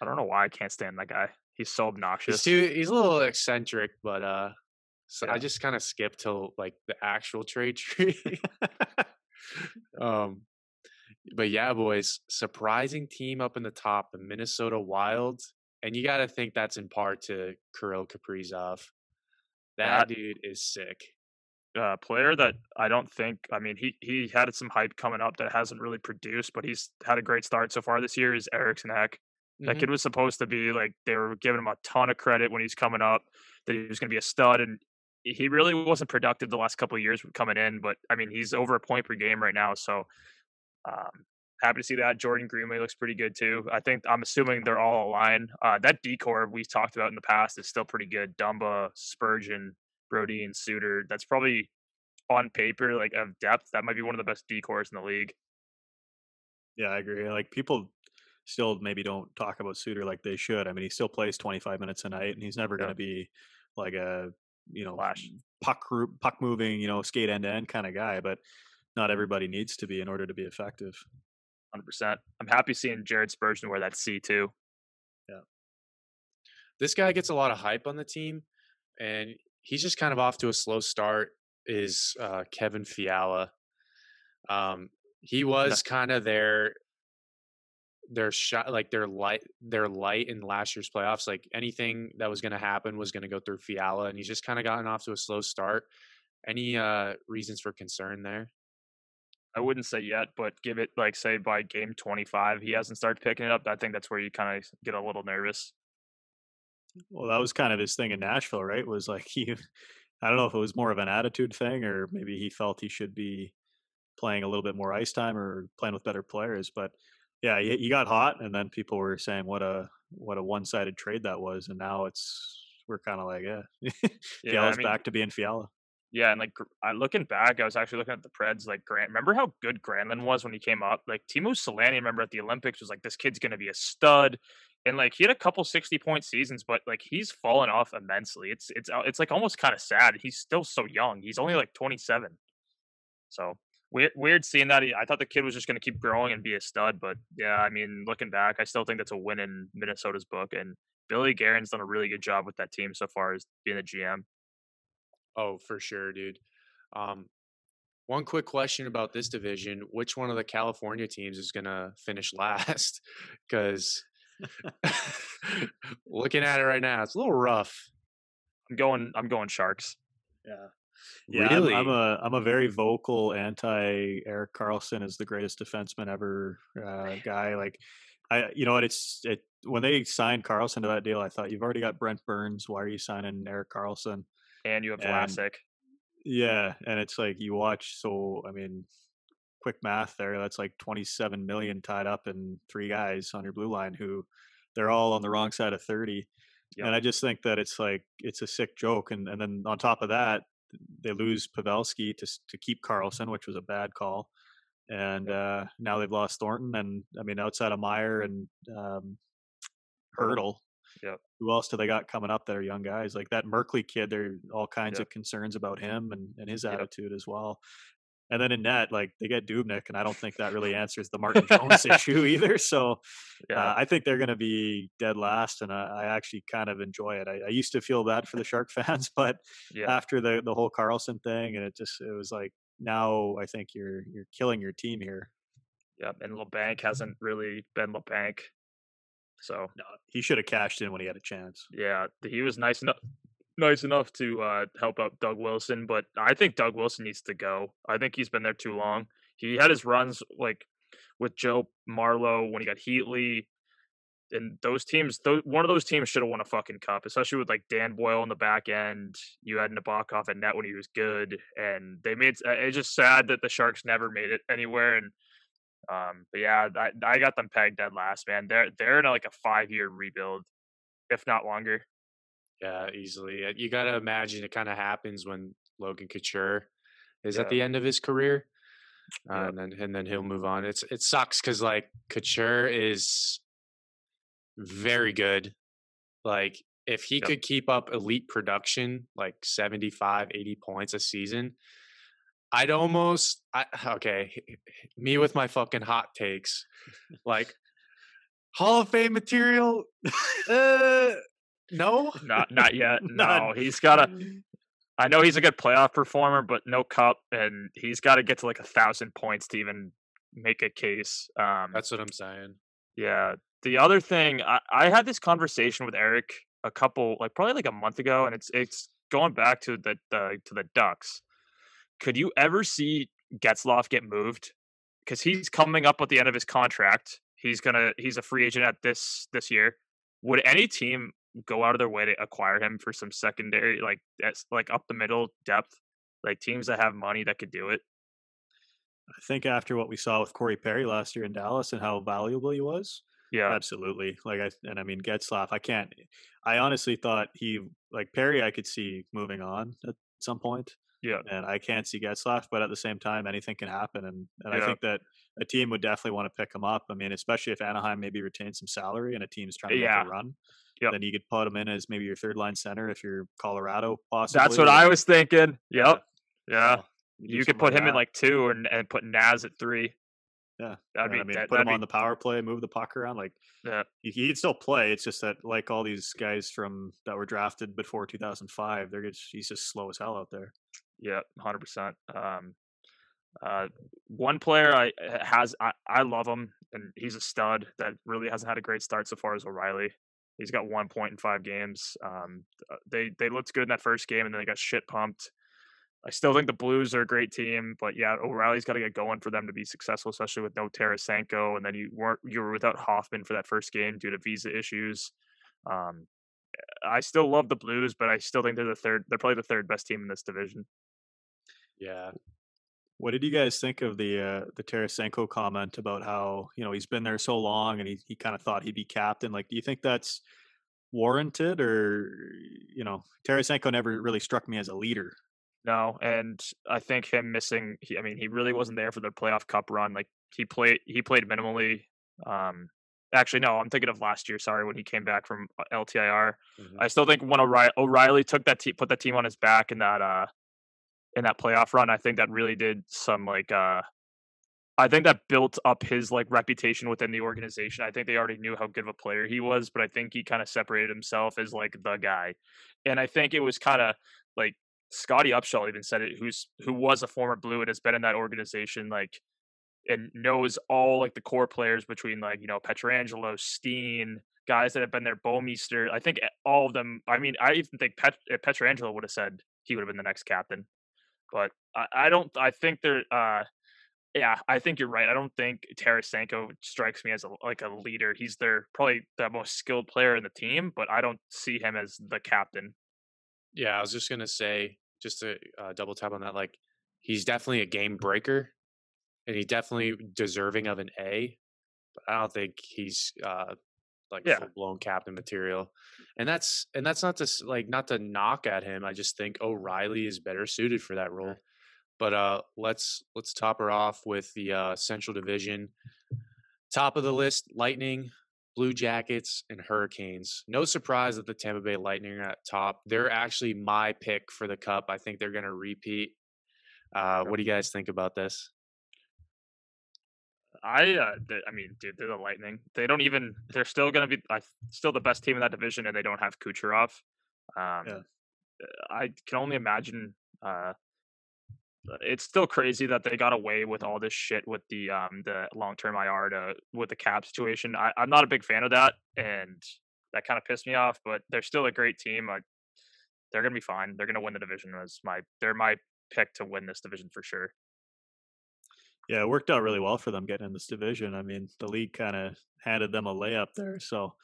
I don't know why I can't stand that guy. He's so He's obnoxious. too he's a little eccentric, but uh, so Yeah. I just kind of skipped till like the actual trade tree. um, but yeah, boys, surprising team up in the top, the Minnesota Wild, and you got to think that's in part to Kirill Kaprizov. That That- dude is sick. uh, player that I don't think. I mean, he he had some hype coming up that hasn't really produced, but he's had a great start so far this year. Is Eriksson Ek? That Mhm. kid was supposed to be like they were giving him a ton of credit when he's coming up that he was going to be a stud, and he really wasn't productive the last couple of years coming in. But I mean, he's over a point per game right now, so um, happy to see that. Jordan Greenway looks pretty good too. I think I'm assuming they're all aligned. Uh, that decor we talked about in the past is still pretty good. Dumba, Spurgeon, Brody, and Suter. That's probably on paper like of depth. That might be one of the best decors in the league. Yeah, I agree. Like people still maybe don't talk about Suter like they should. I mean, he still plays 25 minutes a night, and he's never going to be like a you know Flash. puck puck moving, you know, skate end to end kind of guy. But not everybody needs to be in order to be effective. Hundred percent. I'm happy seeing Jared Spurgeon wear that C too. Yeah. This guy gets a lot of hype on the team, and he's just kind of off to a slow start. Is uh, Kevin Fiala? Um, he was kind of their their shot, like their light, their light in last year's playoffs. Like anything that was going to happen was going to go through Fiala, and he's just kind of gotten off to a slow start. Any uh, reasons for concern there? I wouldn't say yet, but give it like say by game 25, he hasn't started picking it up. I think that's where you kind of get a little nervous. Well, that was kind of his thing in Nashville, right? Was like he, I don't know if it was more of an attitude thing or maybe he felt he should be playing a little bit more ice time or playing with better players. But yeah, he, he got hot, and then people were saying what a what a one sided trade that was, and now it's we're kind of like yeah, Yeah, Fiala's I mean, back to being Fiala. Yeah, and like looking back, I was actually looking at the Preds. Like Grant, remember how good Granlund was when he came up? Like Timo Solani, remember at the Olympics was like this kid's gonna be a stud, and like he had a couple sixty point seasons, but like he's fallen off immensely. It's it's uh, it's like almost kind of sad. He's still so young. He's only like twenty seven. So weird weird seeing that. I thought the kid was just gonna keep growing and be a stud, but yeah, I mean looking back, I still think that's a win in Minnesota's book. And Billy Guerin's done a really good job with that team so far as being the GM. Oh, for sure, dude. Um, one quick question about this division: Which one of the California teams is gonna finish last? Because looking at it right now, it's a little rough. I'm going. I'm going Sharks. Yeah. Yeah, I'm- I'm, a I'm a very vocal anti Erik Karlsson is the greatest defenseman ever uh, guy. Like, I you know what it's it when they signed Karlsson to that deal, I thought you've already got Brent Burns. Why are you signing Erik Karlsson? and you have Vlasic. Yeah, and it's like you watch. So I mean, quick math there. That's like 27 million tied up in three guys on your blue line who they're all on the wrong side of 30. Yep. And I just think that it's like it's a sick joke. And and then on top of that, they lose Pavelski to to keep Karlsson, which was a bad call. And uh, now they've lost Thornton, and I mean outside of Meier and um, Hertl, Yep. who else do they got coming up that are young guys like that Merkley kid? There are all kinds Yep. of concerns about him and, and his Yep. attitude as well. And then in net, like they get Dubnyk, and I don't think that really answers the Martin Jones issue either. So Yeah, uh, I think they're going to be dead last, and I, I actually kind of enjoy it. I, I used to feel bad for the Shark fans, but yeah, after the the whole Karlsson thing, and it just it was like now I think you're you're killing your team here. yeah. And Labanc hasn't really been Labanc. So No, he should have cashed in when he had a chance. yeah, he was nice enough. Nice enough to uh, help out Doug Wilson, but I think Doug Wilson needs to go. I think he's been there too long. He had his runs like with Joe Marleau when he got Heatley, and those teams. One of those teams should have won a fucking cup, especially with like Dan Boyle on the back end. You had Nabokov at net when he was good, and they made. uh, It's just sad that the Sharks never made it anywhere. And um, but yeah, I, I got them pegged dead last, man. They're they're in like a five year rebuild, if not longer. Yeah, easily. Uh, You got to imagine it kind of happens when Logan Couture is at the end of his career, uh, and then and then he'll move on. It's it sucks because like Couture is very good. Like if he Yep. could keep up elite production, like 75, 80 points a season, I'd almost I, okay. Me with my fucking hot takes, like Hall of Fame material. Uh, no, Not not yet. No, he's got to. I know he's a good playoff performer, but no cup, and he's got to get to like a thousand points to even make a case. Um, that's what I'm saying. yeah. The other thing, I, I had this conversation with Eric a couple, like probably like a month ago, and it's it's going back to the, the to the Ducks. could you ever see Getzlaff get moved? Because he's coming up at the end of his contract. He's gonna he's a free agent at this this year. Would any team go out of their way to acquire him for some secondary like that's like up the middle depth? Like teams that have money that could do it. I think after what we saw with Corey Perry last year in Dallas and how valuable he was, Yeah. absolutely. Like I and I mean Getzlaff, I can't. I honestly thought he like Perry. I could see moving on at some point. Yeah. and I can't see Getzlaff, but at the same time, anything can happen, and and I think that a team would definitely want to pick him up. I mean, especially if Anaheim maybe retains some salary and a team's trying to Yeah. make a run. Yep. Then you could put him in as maybe your third line center if you're Colorado. Possibly. That's what I was thinking. Yep. Yeah. so You could put like him in like two and, and put Naz at three. Yeah. That'd And be I mean, that, put him be, on the power play, move the puck around. Like yeah. he, he'd still play. It's just that, like all these guys from that were drafted before 2005, they're just he's just slow as hell out there. Yeah, hundred percent. Um, uh, one player I has I, I love him, and he's a stud that really hasn't had a great start so far. Is O'Reilly. He's got one point in five games. Um, uh, they they looked good in that first game, and then they got shit pumped. I still think the Blues are a great team, but yeah, O'Reilly's got to get going for them to be successful, especially with no Tarasenko, and then you weren't you were without Hoffman for that first game due to visa issues. Um, I still love the Blues, but I still think they're the third. They're probably the third best team in this division. Yeah. What did you guys think of the uh, the Tarasenko comment about how you know he's been there so long and he he kind of thought he'd be captain? Like, do you think that's warranted, or you know, Tarasenko never really struck me as a leader. No, and I think him missing. He, I mean, he really wasn't there for the playoff cup run. Like he played, he played minimally. Um, actually, no, I'm thinking of last year. Sorry, when he came back from uh, LTIR. Mhm. I still think when O'Reilly, O'Reilly took that team, put that team on his back in that uh in that playoff run, I think that really did some like uh I think that built up his like reputation within the organization. I think they already knew how good of a player he was, but I think he kind of separated himself as like the guy. And I think it was kind of like Scotty Upshall even said it, who's who was a former Blue and has been in that organization like and knows all like the core players between like you know Pietrangelo, Steen, guys that have been there, Bouwmeester. I think all of them. I mean, I even think Pet, uh, Pietrangelo would have said he would have been the next captain, but I, I don't. I think they're. uh yeah, I think you're right. I don't think Tarasenko strikes me as a, like a leader. He's their probably the most skilled player in the team, but I don't see him as the captain. Yeah, I was just gonna say, just to uh, double tap on that, like he's definitely a game breaker, and he's definitely deserving of an A. But I don't think he's uh, like Yeah. full blown captain material, and that's and that's not to like not to knock at him. I just think O'Reilly is better suited for that role. But uh, let's let's top her off with the uh, Central Division. Top of the list: Lightning, Blue Jackets, and Hurricanes. No surprise that the Tampa Bay Lightning are at top. They're actually my pick for the Cup. I think they're going to repeat. Uh, what do you guys think about this? I, uh, th- I mean, dude, they're the Lightning. They don't even. They're still going to be I, still the best team in that division, and they don't have Kucherov. Um, Yeah. I can only imagine. Uh, it's still crazy that they got away with all this shit with the um the long term IR to with the cap situation. I, I'm not a big fan of that, and that kind of pissed me off. But they're still a great team. I, they're gonna be fine. They're gonna win the division. As my they're my pick to win this division for sure. Yeah, it worked out really well for them getting in this division. I mean, the league kind of handed them a layup there, so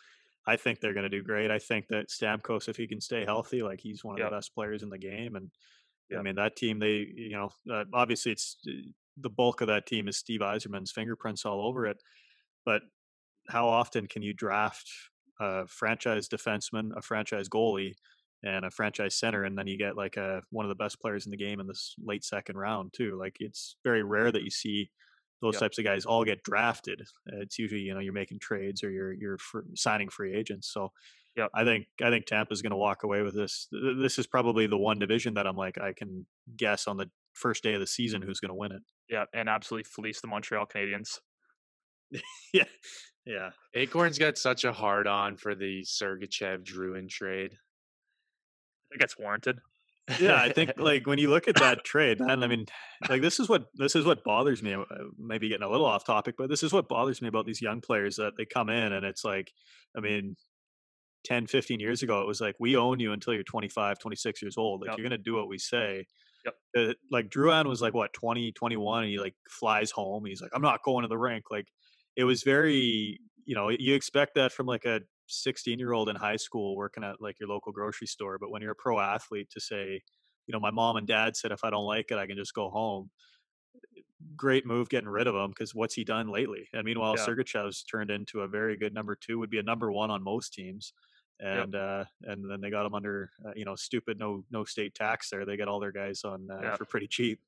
I think they're going to do great. I think that Stamkos, if he can stay healthy, like he's one of Yep. the best players in the game, and I mean that team. They, you know, uh, obviously it's uh, the bulk of that team is Steve Yzerman's fingerprints all over it. But how often can you draft a franchise defenseman, a franchise goalie, and a franchise center, and then you get like a one of the best players in the game in this late second round too? Like it's very rare that you see those Yep. types of guys all get drafted. Uh, It's usually you know you're making trades or you're you're fr- signing free agents. So Yep. I think I think Tampa's going to walk away with this. This is probably the one division that I'm like I can guess on the first day of the season who's going to win it. Yeah, and absolutely fleece the Montreal Canadiens. Yeah, yeah. Acorn's got such a hard on for the Sergachev Drouin trade. Think it's warranted. yeah, I think like when you look at that trade, man, I mean, like this is what this is what bothers me. uh, Maybe getting a little off topic, but this is what bothers me about these young players that they come in and it's like, I mean, 10, 15 years ago, it was like we own you until you're 25, 26 years old. Like Yep. you're gonna do what we say. Yep. Uh, like Drouin was like what 20, 21, and he like flies home. He's like, I'm not going to the rink. Like it was very, you know, you expect that from like a 16 year old in high school working at like your local grocery store. But when you're a pro athlete to say, you know, my mom and dad said if I don't like it, I can just go home. Great move getting rid of him because what's he done lately? And meanwhile, Yeah. Sergachev's turned into a very good number two, would be a number one on most teams. Yep. And uh, and then they got him under uh, you know stupid no no state tax there. They get all their guys on uh, Yeah. for pretty cheap.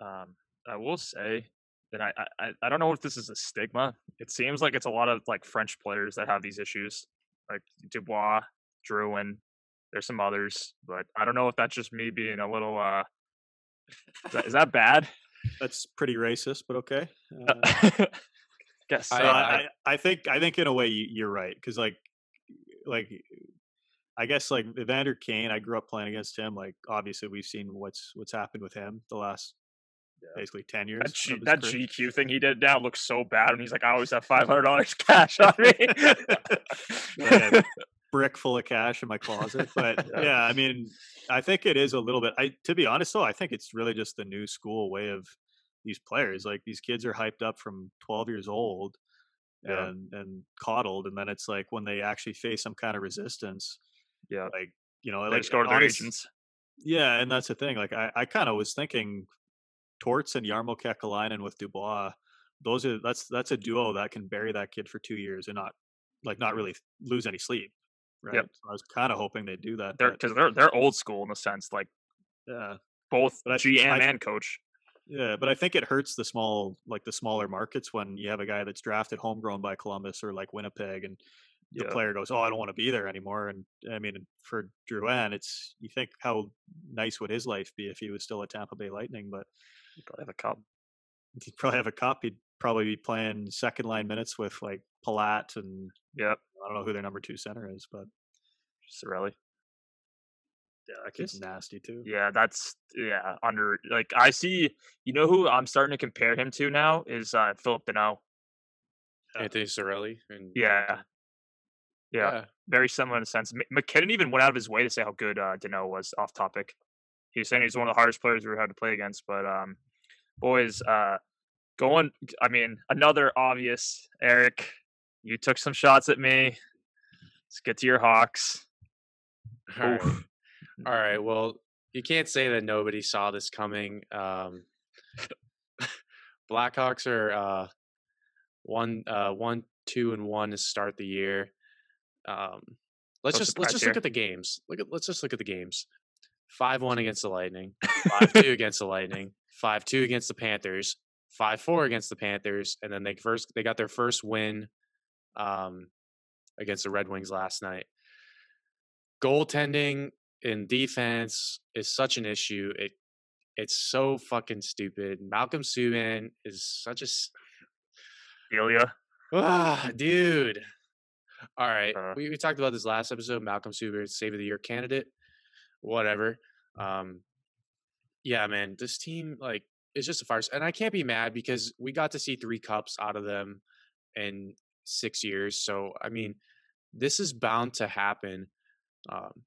Um, I will say that I, I I- don't know if this is a stigma. It seems like it's a lot of like French players that have these issues, like Dubois, Drouin. There's some others, but I don't know if that's just me being a little. uh Is that, is that bad? That's pretty racist, but okay. Uh, Guess So. I- I, I- think I think in a way you, you're right because like like I guess like Evander Kane, I grew up playing against him. Like obviously we've seen what's what's happened with him the last basically ten years. that, G, that. GQ thing he did now looks so bad, and he's like, "I always have five hundred dollars cash on me." Brick full of cash in my closet. But Yeah. yeah, I mean, I think it is a little bit. I to be honest though, I think it's really just the new school way of these players. Like these kids are hyped up from 12 years old Yeah. and and coddled, and then it's like when they actually face some kind of resistance, yeah, like you know, they like just go to their agents. Yeah, and that's the thing. Like I, I kind of was thinking, Torts and Jarmo Kekalainen with Dubois. Those are that's that's a duo that can bury that kid for two years and not like not really lose any sleep. Right. Yep. So I was kind of hoping they'd do that. They're because they're they're old school in the sense, like yeah, both But I- GM I- and coach. yeah, but I think it hurts the small like the smaller markets when you have a guy that's drafted homegrown by Columbus or like Winnipeg and the Yeah. player goes, "Oh, I don't want to be there anymore." And I mean, for Drouin, it's you think how nice would his life be if he was still at Tampa Bay Lightning, but You probably have a cup. he'd probably have a cup. He'd probably be playing second line minutes with like Palat and Yep, I don't know who their number two center is, but Cirelli. yeah, that kid's nasty too. Yeah, that's yeah under like I see. You know who I'm starting to compare him to now is uh Phillip Danault. Anthony Cirelli. And Yeah. Yeah, very similar in a sense. MacKinnon even went out of his way to say how good uh, Deneau was. Off topic, he was saying he's one of the hardest players we ever had to play against. But um, boys, uh, going. I mean, another obvious. Eric, you took some shots at me. Let's get to your Hawks. All right. All right. Well, you can't say that nobody saw this coming. Um, Blackhawks are uh, one, uh, one, two, and one to start the year. Um, let's just let's just look at the games. Look at let's just look at the games. Five one against the Lightning. Five two against the Lightning. Five two against the Panthers. Five four against the Panthers, and then they first they got their first win um, against the Red Wings last night. Goaltending in defense is such an issue. It it's so fucking stupid. Malcolm Subban is such a Ilya. ah, dude. All right, Uh. we, we talked about this last episode. Malcolm Subban, save of the year candidate, whatever. Um, yeah, man, this team like is just a farce, and I can't be mad because we got to see three cups out of them in six years. So I mean, this is bound to happen. Um,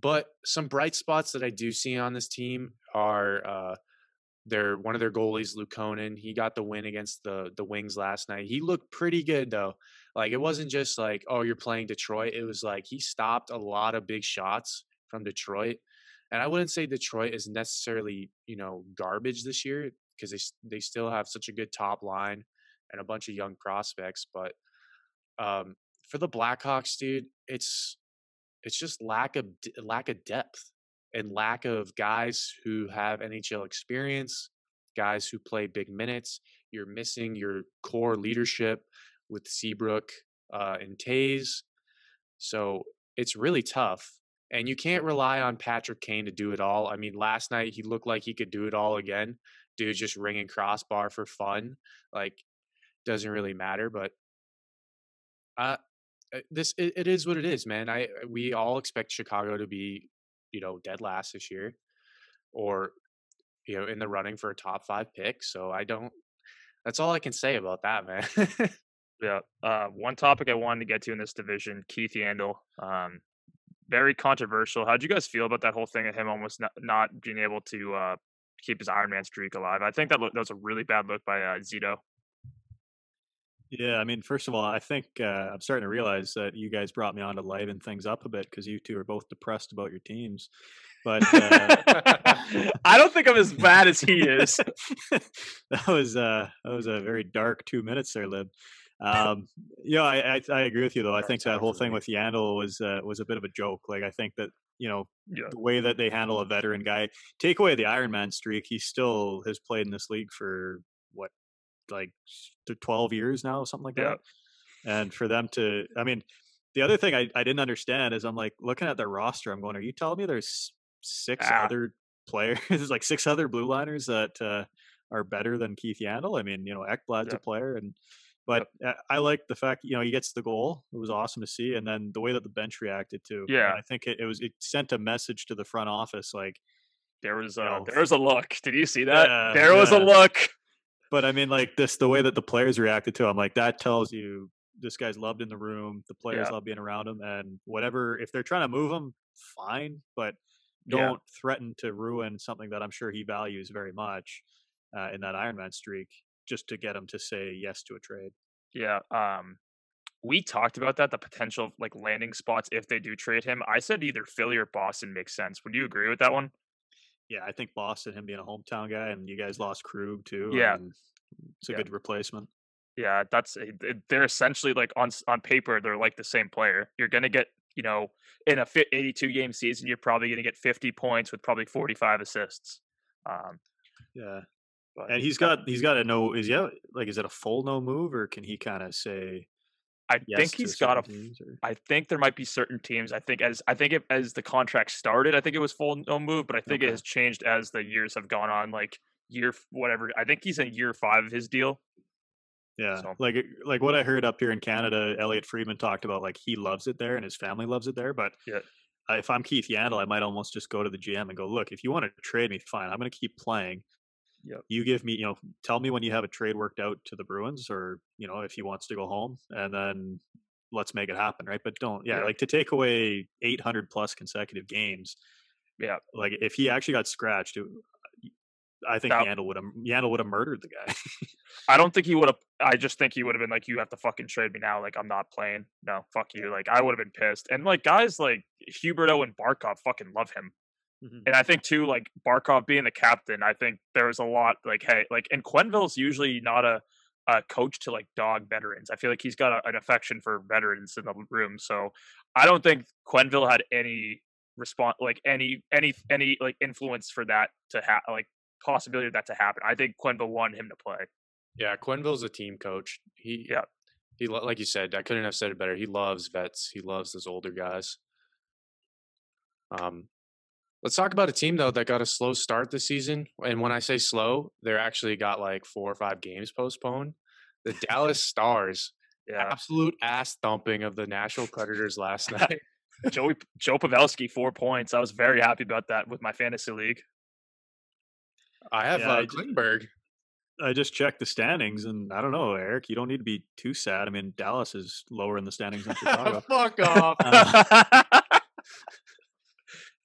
but some bright spots that I do see on this team are uh, their one of their goalies, Luke Conan. He got the win against the the Wings last night. He looked pretty good though. Like it wasn't just like oh you're playing Detroit. It was like he stopped a lot of big shots from Detroit. And I wouldn't say Detroit is necessarily you know garbage this year because they they still have such a good top line and a bunch of young prospects. But um, for the Blackhawks, dude, it's it's just lack of lack of depth and lack of guys who have NHL experience, guys who play big minutes. You're missing your core leadership with Seabrook uh, and Toews, so it's really tough. And you can't rely on Patrick Kane to do it all. I mean, last night he looked like he could do it all again. Dude, just ringing crossbar for fun, like doesn't really matter. But uh, this it, it is what it is, man. I we all expect Chicago to be, you know, dead last this year, or you know, in the running for a top five pick. So I don't. That's all I can say about that, man. Yeah. Uh, one topic I wanted to get to in this division, Keith Yandle. Um, very controversial. How'd you guys feel about that whole thing of him almost not, not being able to uh, keep his Iron Man streak alive? I think that, look, that was a really bad look by uh, Zito. Yeah, I mean, first of all, I think uh, I'm starting to realize that you guys brought me on to liven things up a bit because you two are both depressed about your teams. But uh, I don't think I'm as bad as he is. that was uh, that was a very dark two minutes there, Lib. Um, know, I, I, I agree with you though. I think that whole thing with Yandle was uh, was a bit of a joke. Like I think that you know Yeah. the way that they handle a veteran guy, take away the Iron Man streak, he still has played in this league for what like 12 years now, something like Yeah. that. And for them to, I mean, the other thing I, I didn't understand is I'm like looking at their roster. I'm going, are you telling me there's six Ah. other players, there's like six other blue liners that uh, are better than Keith Yandle? I mean, you know, Ekblad's a player, and but I like the fact you know he gets the goal. It was awesome to see, and then the way that the bench reacted to. Yeah. I think it, it was it sent a message to the front office like. There was You uh, know, there was a look. Did you see that? Yeah, there was a look. But I mean, like this, the way that the players reacted to him, like that tells you this guy's loved in the room. The players Yeah. love being around him, and whatever. If they're trying to move him, fine, but don't threaten to ruin something that I'm sure he values very much uh, in that Ironman streak, just to get him to say yes to a trade. Yeah. Um, we talked about that, the potential of, like landing spots if they do trade him. I said either Philly or Boston makes sense. Would you agree with that one? Yeah, I think Boston, him being a hometown guy, and you guys lost Krug too. Yeah. and it's a Yeah. good replacement. Yeah, that's it- they're essentially like on on paper they're like the same player. You're gonna get you know in a fit 82 game season you're probably gonna get 50 points with probably 45 assists. Um, Yeah, but and he's got he's got a no is out- like is it a full no move or can he kind of say I yes think he's got a. certain teams, or- I think there might be certain teams. I think as I think it, as the contract started, I think it was full no move, but I think it has changed as the years have gone on. Like year whatever. I think he's in year five of his deal. Yeah, So- like like what I heard up here in Canada, Elliotte Friedman talked about like he loves it there and his family loves it there. But Yeah. if I'm Keith Yandle, I might almost just go to the GM and go, look, if you want to trade me, fine. I'm going to keep playing. Yep. You give me, you know, tell me when you have a trade worked out to the Bruins, or you know, if he wants to go home, and then let's make it happen, right? But don't, yeah, Yeah. like to take away 800 plus consecutive games. Yeah. like if he actually got scratched, it, I think That- Yandle would have Yandle would have murdered the guy. I don't think he would have. I just think he would have been like, "You have to fucking trade me now." Like, I'm not playing. No, fuck you. Like, I would have been pissed. And like guys like Huberdeau and Barkov fucking love him. Mhm. And I think too, like Barkov being the captain, I think there was a lot like, hey, like, and Quenneville's usually not a, a coach to like dog veterans. I feel like he's got a, an affection for veterans in the room. So I don't think Quenneville had any response, like any any any like influence for that to have like possibility of that to happen. I think Quenneville wanted him to play. Yeah, Quenneville's a team coach. He Yeah. He like you said, I couldn't have said it better. He loves vets. He loves those older guys. Um, let's talk about a team though that got a slow start this season. And when I say slow, they're actually got like four or five games postponed. The Dallas Stars, Yeah. absolute ass thumping of the Nashville Predators last night. Joey Joe Pavelski, four points. I was very happy about that with my fantasy league. I have Yeah, uh, I Klingberg. I just checked the standings, and I don't know, Eric. You don't need to be too sad. I mean, Dallas is lower in the standings than Chicago. Fuck off. Uh,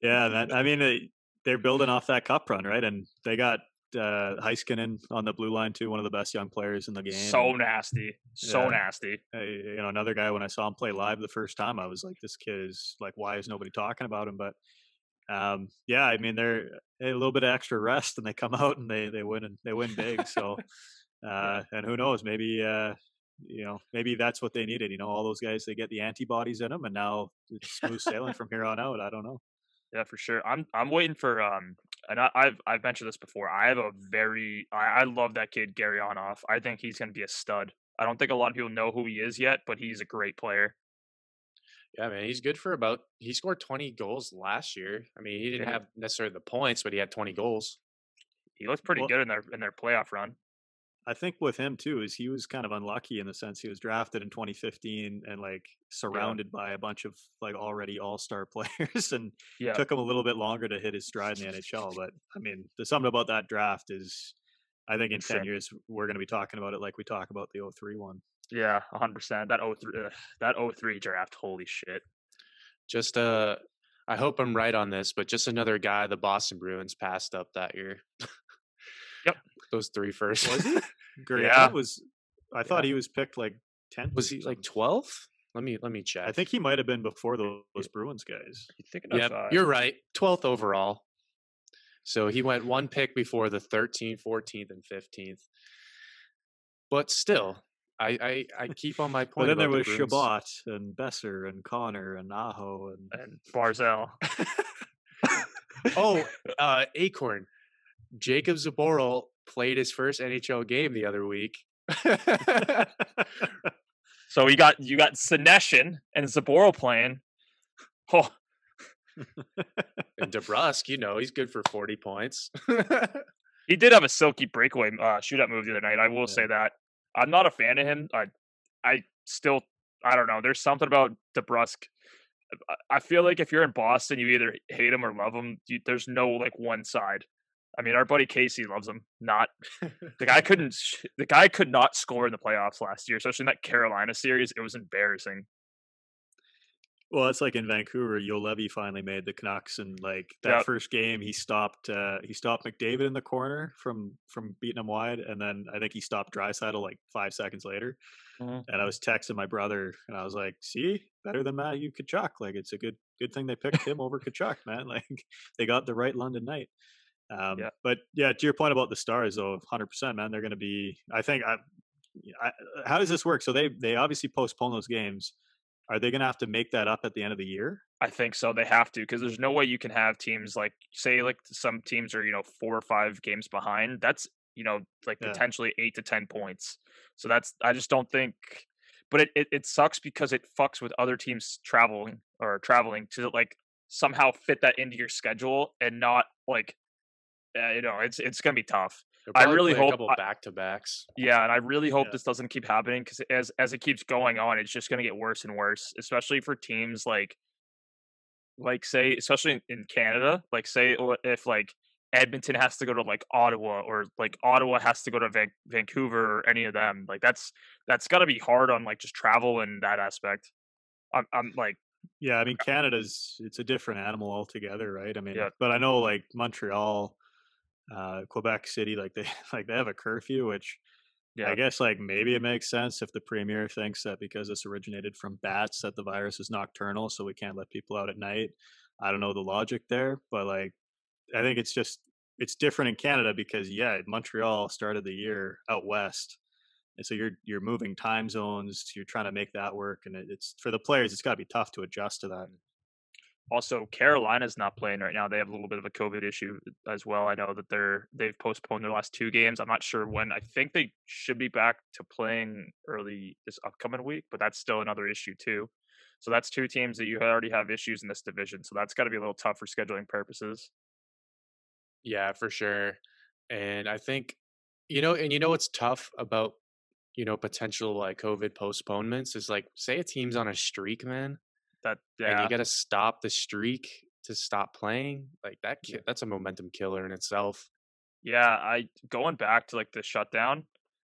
yeah, that, I mean, they, they're building off that cup run, right? And they got uh, Heiskanen on the blue line too, one of the best young players in the game. so nasty. So Yeah. nasty. uh, you know, another guy. When I saw him play live the first time, I was like, "This kid is like, why is nobody talking about him?" But um, yeah, I mean, they're a little bit of extra rest, and they come out and they they win and they win big. So, uh, and who knows? Maybe uh, you know, maybe that's what they needed. You know, all those guys they get the antibodies in them, and now it's smooth sailing from here on out. I don't know. Yeah, for sure. I'm I'm waiting for um and I, I've I've mentioned this before. I have a very I, I love that kid Gurianov. I think he's gonna be a stud. I don't think a lot of people know who he is yet, but he's a great player. Yeah, man, he's good for about. He scored 20 goals last year. I mean, he didn't Yeah. have necessarily the points, but he had 20 goals. He looks pretty Well- good in their in their playoff run. I think with him too is he was kind of unlucky in the sense he was drafted in 2015 and like surrounded by a bunch of like already all-star players and Yeah. took him a little bit longer to hit his stride in the NHL. But I mean, the something about that draft is I think in Sure. 10 years we're going to be talking about it like we talk about the 03 one. Yeah, hundred percent. That 03, ugh, that 03 draft, holy shit. Just uh, I hope I'm right on this, but just another guy the Boston Bruins passed up that year. Yep. Those three first. Was he? Great. Yeah. was. I thought he was picked like 10th. Was he like 12th? Let me let me check. I think he might have been before those, those Bruins guys. You thinking of? Yep, uh, you're right. 12th overall. So he went one pick before the 13th, 14th, and 15th. But still, I I, I keep on my But point. then there was the Chabot and Boeser and Connor and Aho and and Barzal. Oh, uh, Acorn. Jakub Zboril played his first NHL game the other week. So you got you got Senyshyn and Zboril playing. Oh, and DeBrusk, you know, he's good for 40 points. he did have a silky breakaway uh, shootout move the other night. I will Yeah. say that. I'm not a fan of him. I I still I don't know. There's something about DeBrusk. I- I feel like if you're in Boston, you either hate him or love him. You, there's no like one side. I mean, our buddy Casey loves him. Not the guy couldn't. The guy could not score in the playoffs last year, especially in that Carolina series. It was embarrassing. Well, it's like in Vancouver, Juolevi finally made the Canucks, and like that Yep. first game, he stopped uh, he stopped McDavid in the corner from from beating him wide, and then I think he stopped Draisaitl like five seconds later. Mhm. And I was texting my brother, and I was like, "See, better than Matt, Matthew Tkachuk. Like it's a good good thing they picked him over Tkachuk, man. Like they got the right London Knight." Um, Yeah. But yeah, to your point about the Stars, though, hundred percent, man, they're going to be. I think. I, I, how does this work? So they they obviously postpone those games. Are they going to have to make that up at the end of the year? I think so. They have to because there's no way you can have teams like say like some teams are you know four or five games behind. That's you know like Yeah. potentially eight to ten points. So that's I just don't think. But it, it it sucks because it fucks with other teams traveling or traveling to like somehow fit that into your schedule and not like you know it's it's gonna be tough. I really play a hope couple back to backs. Yeah, and I really hope Yeah. this doesn't keep happening because as as it keeps going on, it's just going to get worse and worse, especially for teams like, like say, especially in, in Canada. Like say if like Edmonton has to go to like Ottawa or like Ottawa has to go to Van- Vancouver or any of them. Like that's that's got to be hard on like just travel and that aspect. I'm I'm like Yeah, I mean Canada's it's a different animal altogether, right? I mean, Yeah. but I know like Montreal, uh, Quebec City, like they like they have a curfew, which yeah I guess like maybe it makes sense if the premier thinks that because this originated from bats that the virus is nocturnal, so we can't let people out at night. I don't know the logic there, but like I think it's just it's different in Canada because yeah, Montreal started the year out west. And so you're you're moving time zones, you're trying to make that work, and it, it's for the players. It's got to be tough to adjust to that. Also, Carolina's not playing right now. They have a little bit of a COVID issue as well. I know that they're they've postponed their last two games. I'm not sure when. I think they should be back to playing early this upcoming week, but that's still another issue too. So that's two teams that you already have issues in this division. So that's got to be a little tough for scheduling purposes. Yeah, for sure. And I think, you know, and you know what's tough about, you know, potential like COVID postponements is like, say a team's on a streak, man, That and yeah, you got to stop the streak to stop playing. Like that, that's a momentum killer in itself. yeah. I going back to like the shutdown.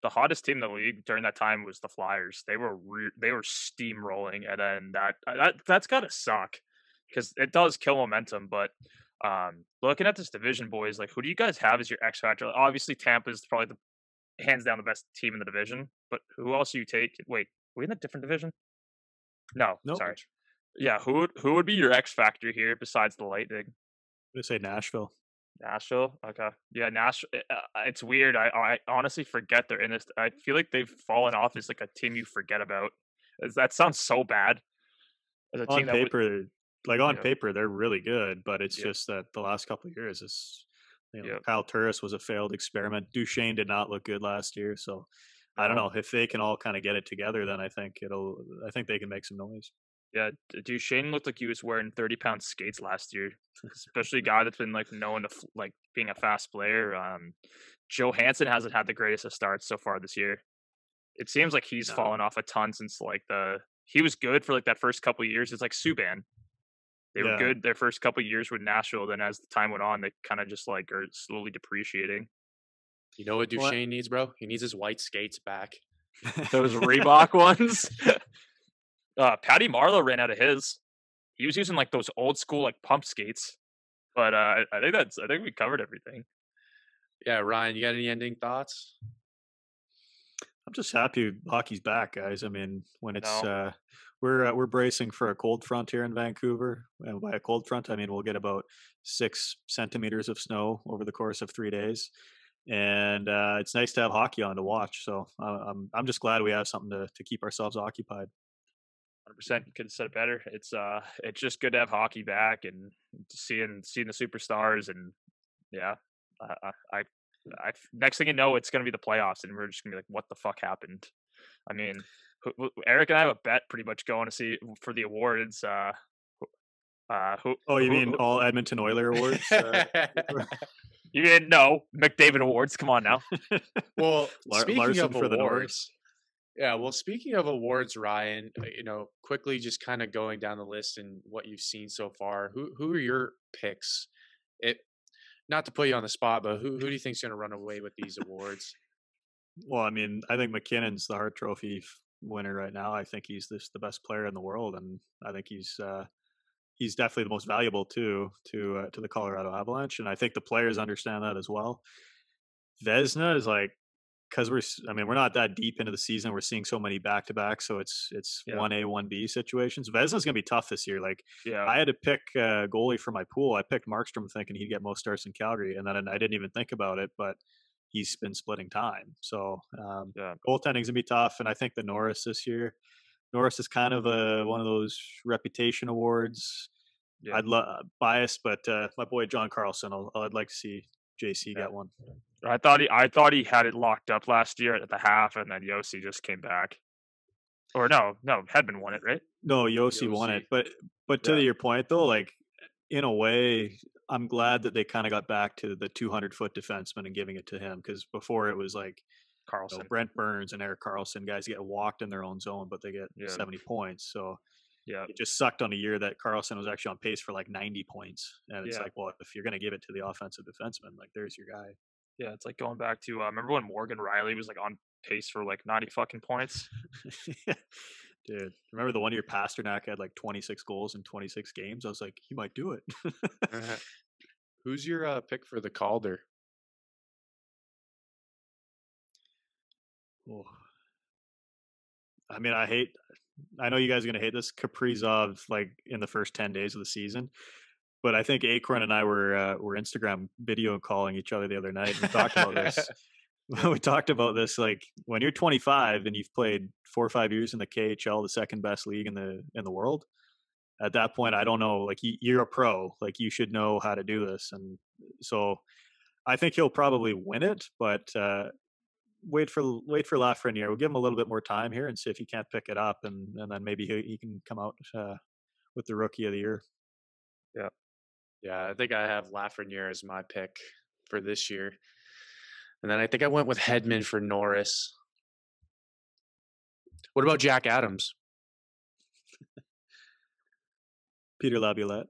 The hottest team in the league during that time was the Flyers. They were re- they were steamrolling, and then that that that's gotta suck because it does kill momentum. But um, looking at this division, boys, like who do you guys have as your X factor? Like, Obviously, Tampa is probably the hands down the best team in the division. But who else do you take? Wait, are we in a different division? No, Nope. sorry. Yeah, who would who would be your X factor here besides the Lightning? I'm say Nashville. Nashville. Okay. Yeah, Nashville. Uh, it's weird. I I honestly forget they're in this. I feel like they've fallen off as like a team you forget about. That sounds so bad. As a On team that would- paper, like on Yeah. paper, they're really good, but it's Yeah. just that the last couple of years is, you know, Yeah. Kyle Turris was a failed experiment. Duchene did not look good last year, so I don't know if they can all kind of get it together. Then I think it'll. I think they can make some noise. Yeah, Duchene looked like he was wearing thirty pound skates last year, especially a guy that's been like known to f- like being a fast player. Um, Johansen hasn't had the greatest of starts so far this year. It seems like he's No. fallen off a ton since like the he was good for like that first couple of years. It's like Subban. They were good their first couple of years with Nashville. Then as the time went on, they kind of just like are slowly depreciating. You know what Duchene needs, bro? He needs his white skates back. Those Reebok ones. Uh, Patty Marleau ran out of his. he was using like those old school like pump skates. But uh, I think that's I think we covered everything. Yeah, Ryan, you got any ending thoughts? I'm just happy hockey's back, guys. I mean, when it's No. uh, we're uh, we're bracing for a cold front here in Vancouver, and by a cold front, I mean we'll get about six centimeters of snow over the course of three days, and uh, it's nice to have hockey on to watch. So uh, I'm I'm just glad we have something to to keep ourselves occupied. Hundred percent. Could have said it better. It's uh, it's just good to have hockey back and seeing seeing the superstars and yeah, I I, I, I next thing you know, it's gonna be the playoffs and we're just gonna be like, what the fuck happened? I mean, who- who- Eric and I have a bet pretty much going to see for the awards. Uh, who- uh, who? Oh, you who- mean who- all Edmonton Oiler awards? Uh, you mean no McDavid awards? Come on now. well, Lar- speaking Larsson of for the Norris. awards, yeah. Well, speaking of awards, Ryan, uh, you know, quickly just kind of going down the list and what you've seen so far. Who who are your picks? It not to put you on the spot, but who who do you think's going to run away with these awards? Well, I mean, I think MacKinnon's the Hart Trophy winner right now. I think he's this the best player in the world, and I think he's uh, he's definitely the most valuable too to uh, to the Colorado Avalanche, and I think the players understand that as well. Vezina is like because we're i mean we're not that deep into the season. We're seeing so many back to back, so it's it's Yeah. one A one B situations. Vezina's gonna be tough this year. Like Yeah, I had to pick uh, goalie for my pool. I picked Markstrom thinking he'd get most starts in Calgary, and then I didn't even think about it, but he's been splitting time. So um, Yeah. goaltending's gonna be tough, and I think the Norris this year, Norris is kind of a one of those reputation awards. Yeah. I'd love biased, but uh, my boy John Carlson, I'll, I'd like to see JC Yeah. get one. I thought he I thought he had it locked up last year at the half, and then Josi just came back. Or no, no, Hedman won it, right? No, Josi won it, but but to Yeah. your point though, like in a way, I'm glad that they kind of got back to the 200 foot defenseman and giving it to him because before it was like you know, Carlson. Brent Burns and Erik Karlsson guys get walked in their own zone, but they get Yeah. 70 points. So Yeah, it just sucked on a year that Carlson was actually on pace for like 90 points, and it's Yeah. like, well, if you're gonna give it to the offensive defenseman, like there's your guy. Yeah. It's like going back to uh, remember when Morgan Rielly was like on pace for like ninety fucking points. Dude, remember the one year Pastrnak had like 26 goals in 26 games? I was like, he might do it. Who's your uh, pick for the Calder? Oh. I mean, I hate. I know you guys are gonna hate this Kaprizov like in the first ten days of the season, but I think Acorn and I were uh, were Instagram video calling each other the other night. And we talked about this. we talked about this like when you're 25 and you've played four or five years in the KHL, the second best league in the in the world. At that point, I don't know. Like you're a pro, like you should know how to do this, and so I think he'll probably win it. But uh, wait for wait for Lafreniere. We'll give him a little bit more time here and see if he can't pick it up, and and then maybe he, he can come out uh, with the rookie of the year. Yeah, I think I have Lafreniere as my pick for this year. And then I think I went with Hedman for Norris. What about Jack Adams? Peter Laviolette.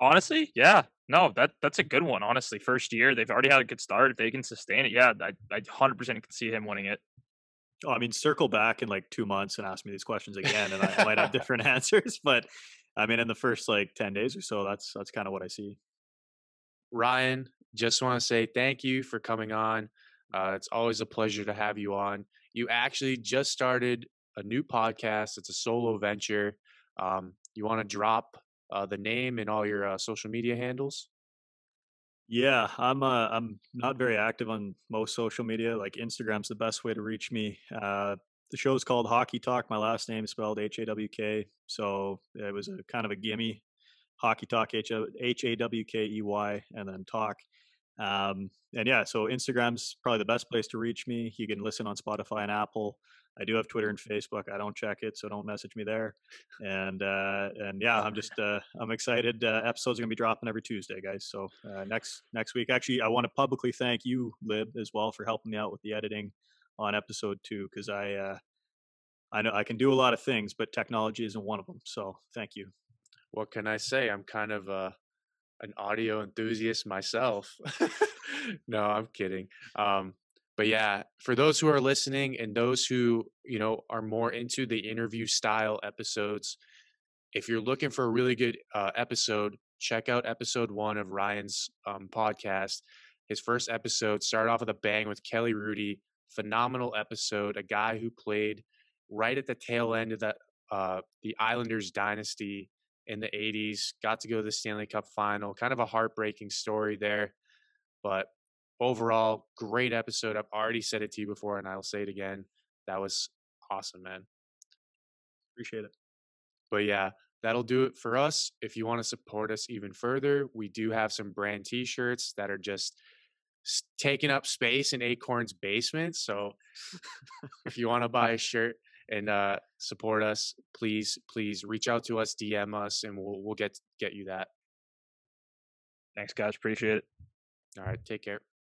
Honestly, yeah, no, that that's a good one. Honestly, first year they've already had a good start. If they can sustain it, yeah, I I hundred percent can see him winning it. Oh, I mean, circle back in like two months and ask me these questions again, and I, I might have different answers. But I mean, in the first like ten days or so, that's that's kind of what I see. Ryan, just want to say thank you for coming on. Uh, it's always a pleasure to have you on. You actually just started a new podcast. It's a solo venture. Um, you want to drop uh, the name and all your uh, social media handles? Yeah, I'm uh, I'm not very active on most social media. Like Instagram's the best way to reach me. The show's called Hawkey Talk. My last name is spelled H A W K, so it was a kind of a gimme. Hawkey Talk H A W K E Y, and then Talk. Um, and yeah, so Instagram's probably the best place to reach me. You can listen on Spotify and Apple. I do have Twitter and Facebook. I don't check it, so don't message me there. And uh, and yeah, I'm just uh, I'm excited. Uh, episodes are gonna be dropping every Tuesday, guys. So uh, next next week, actually, I want to publicly thank you, Lib, as well for helping me out with the editing on episode two because I uh, I know I can do a lot of things, but technology isn't one of them. So thank you. What can I say? I'm kind of uh, an audio enthusiast myself. no, I'm kidding. Um, but yeah, for those who are listening and those who you know are more into the interview style episodes, if you're looking for a really good uh, episode, check out episode one of Ryan's um, podcast. His first episode started off with a bang with Kelly Hrudey. Phenomenal episode. A guy who played right at the tail end of the uh, the Islanders dynasty in the 80s. Got to go to the Stanley Cup final. Kind of a heartbreaking story there, but overall, great episode. I've already said it to you before, and I'll say it again. That was awesome, man. Appreciate it. But yeah, that'll do it for us. If you want to support us even further, we do have some brand t-shirts that are just taking up space in Acorn's basement. So if you want to buy a shirt and uh, support us, please, please reach out to us, DM us, and we'll we'll get get you that. Thanks, guys. Appreciate it. All right, take care.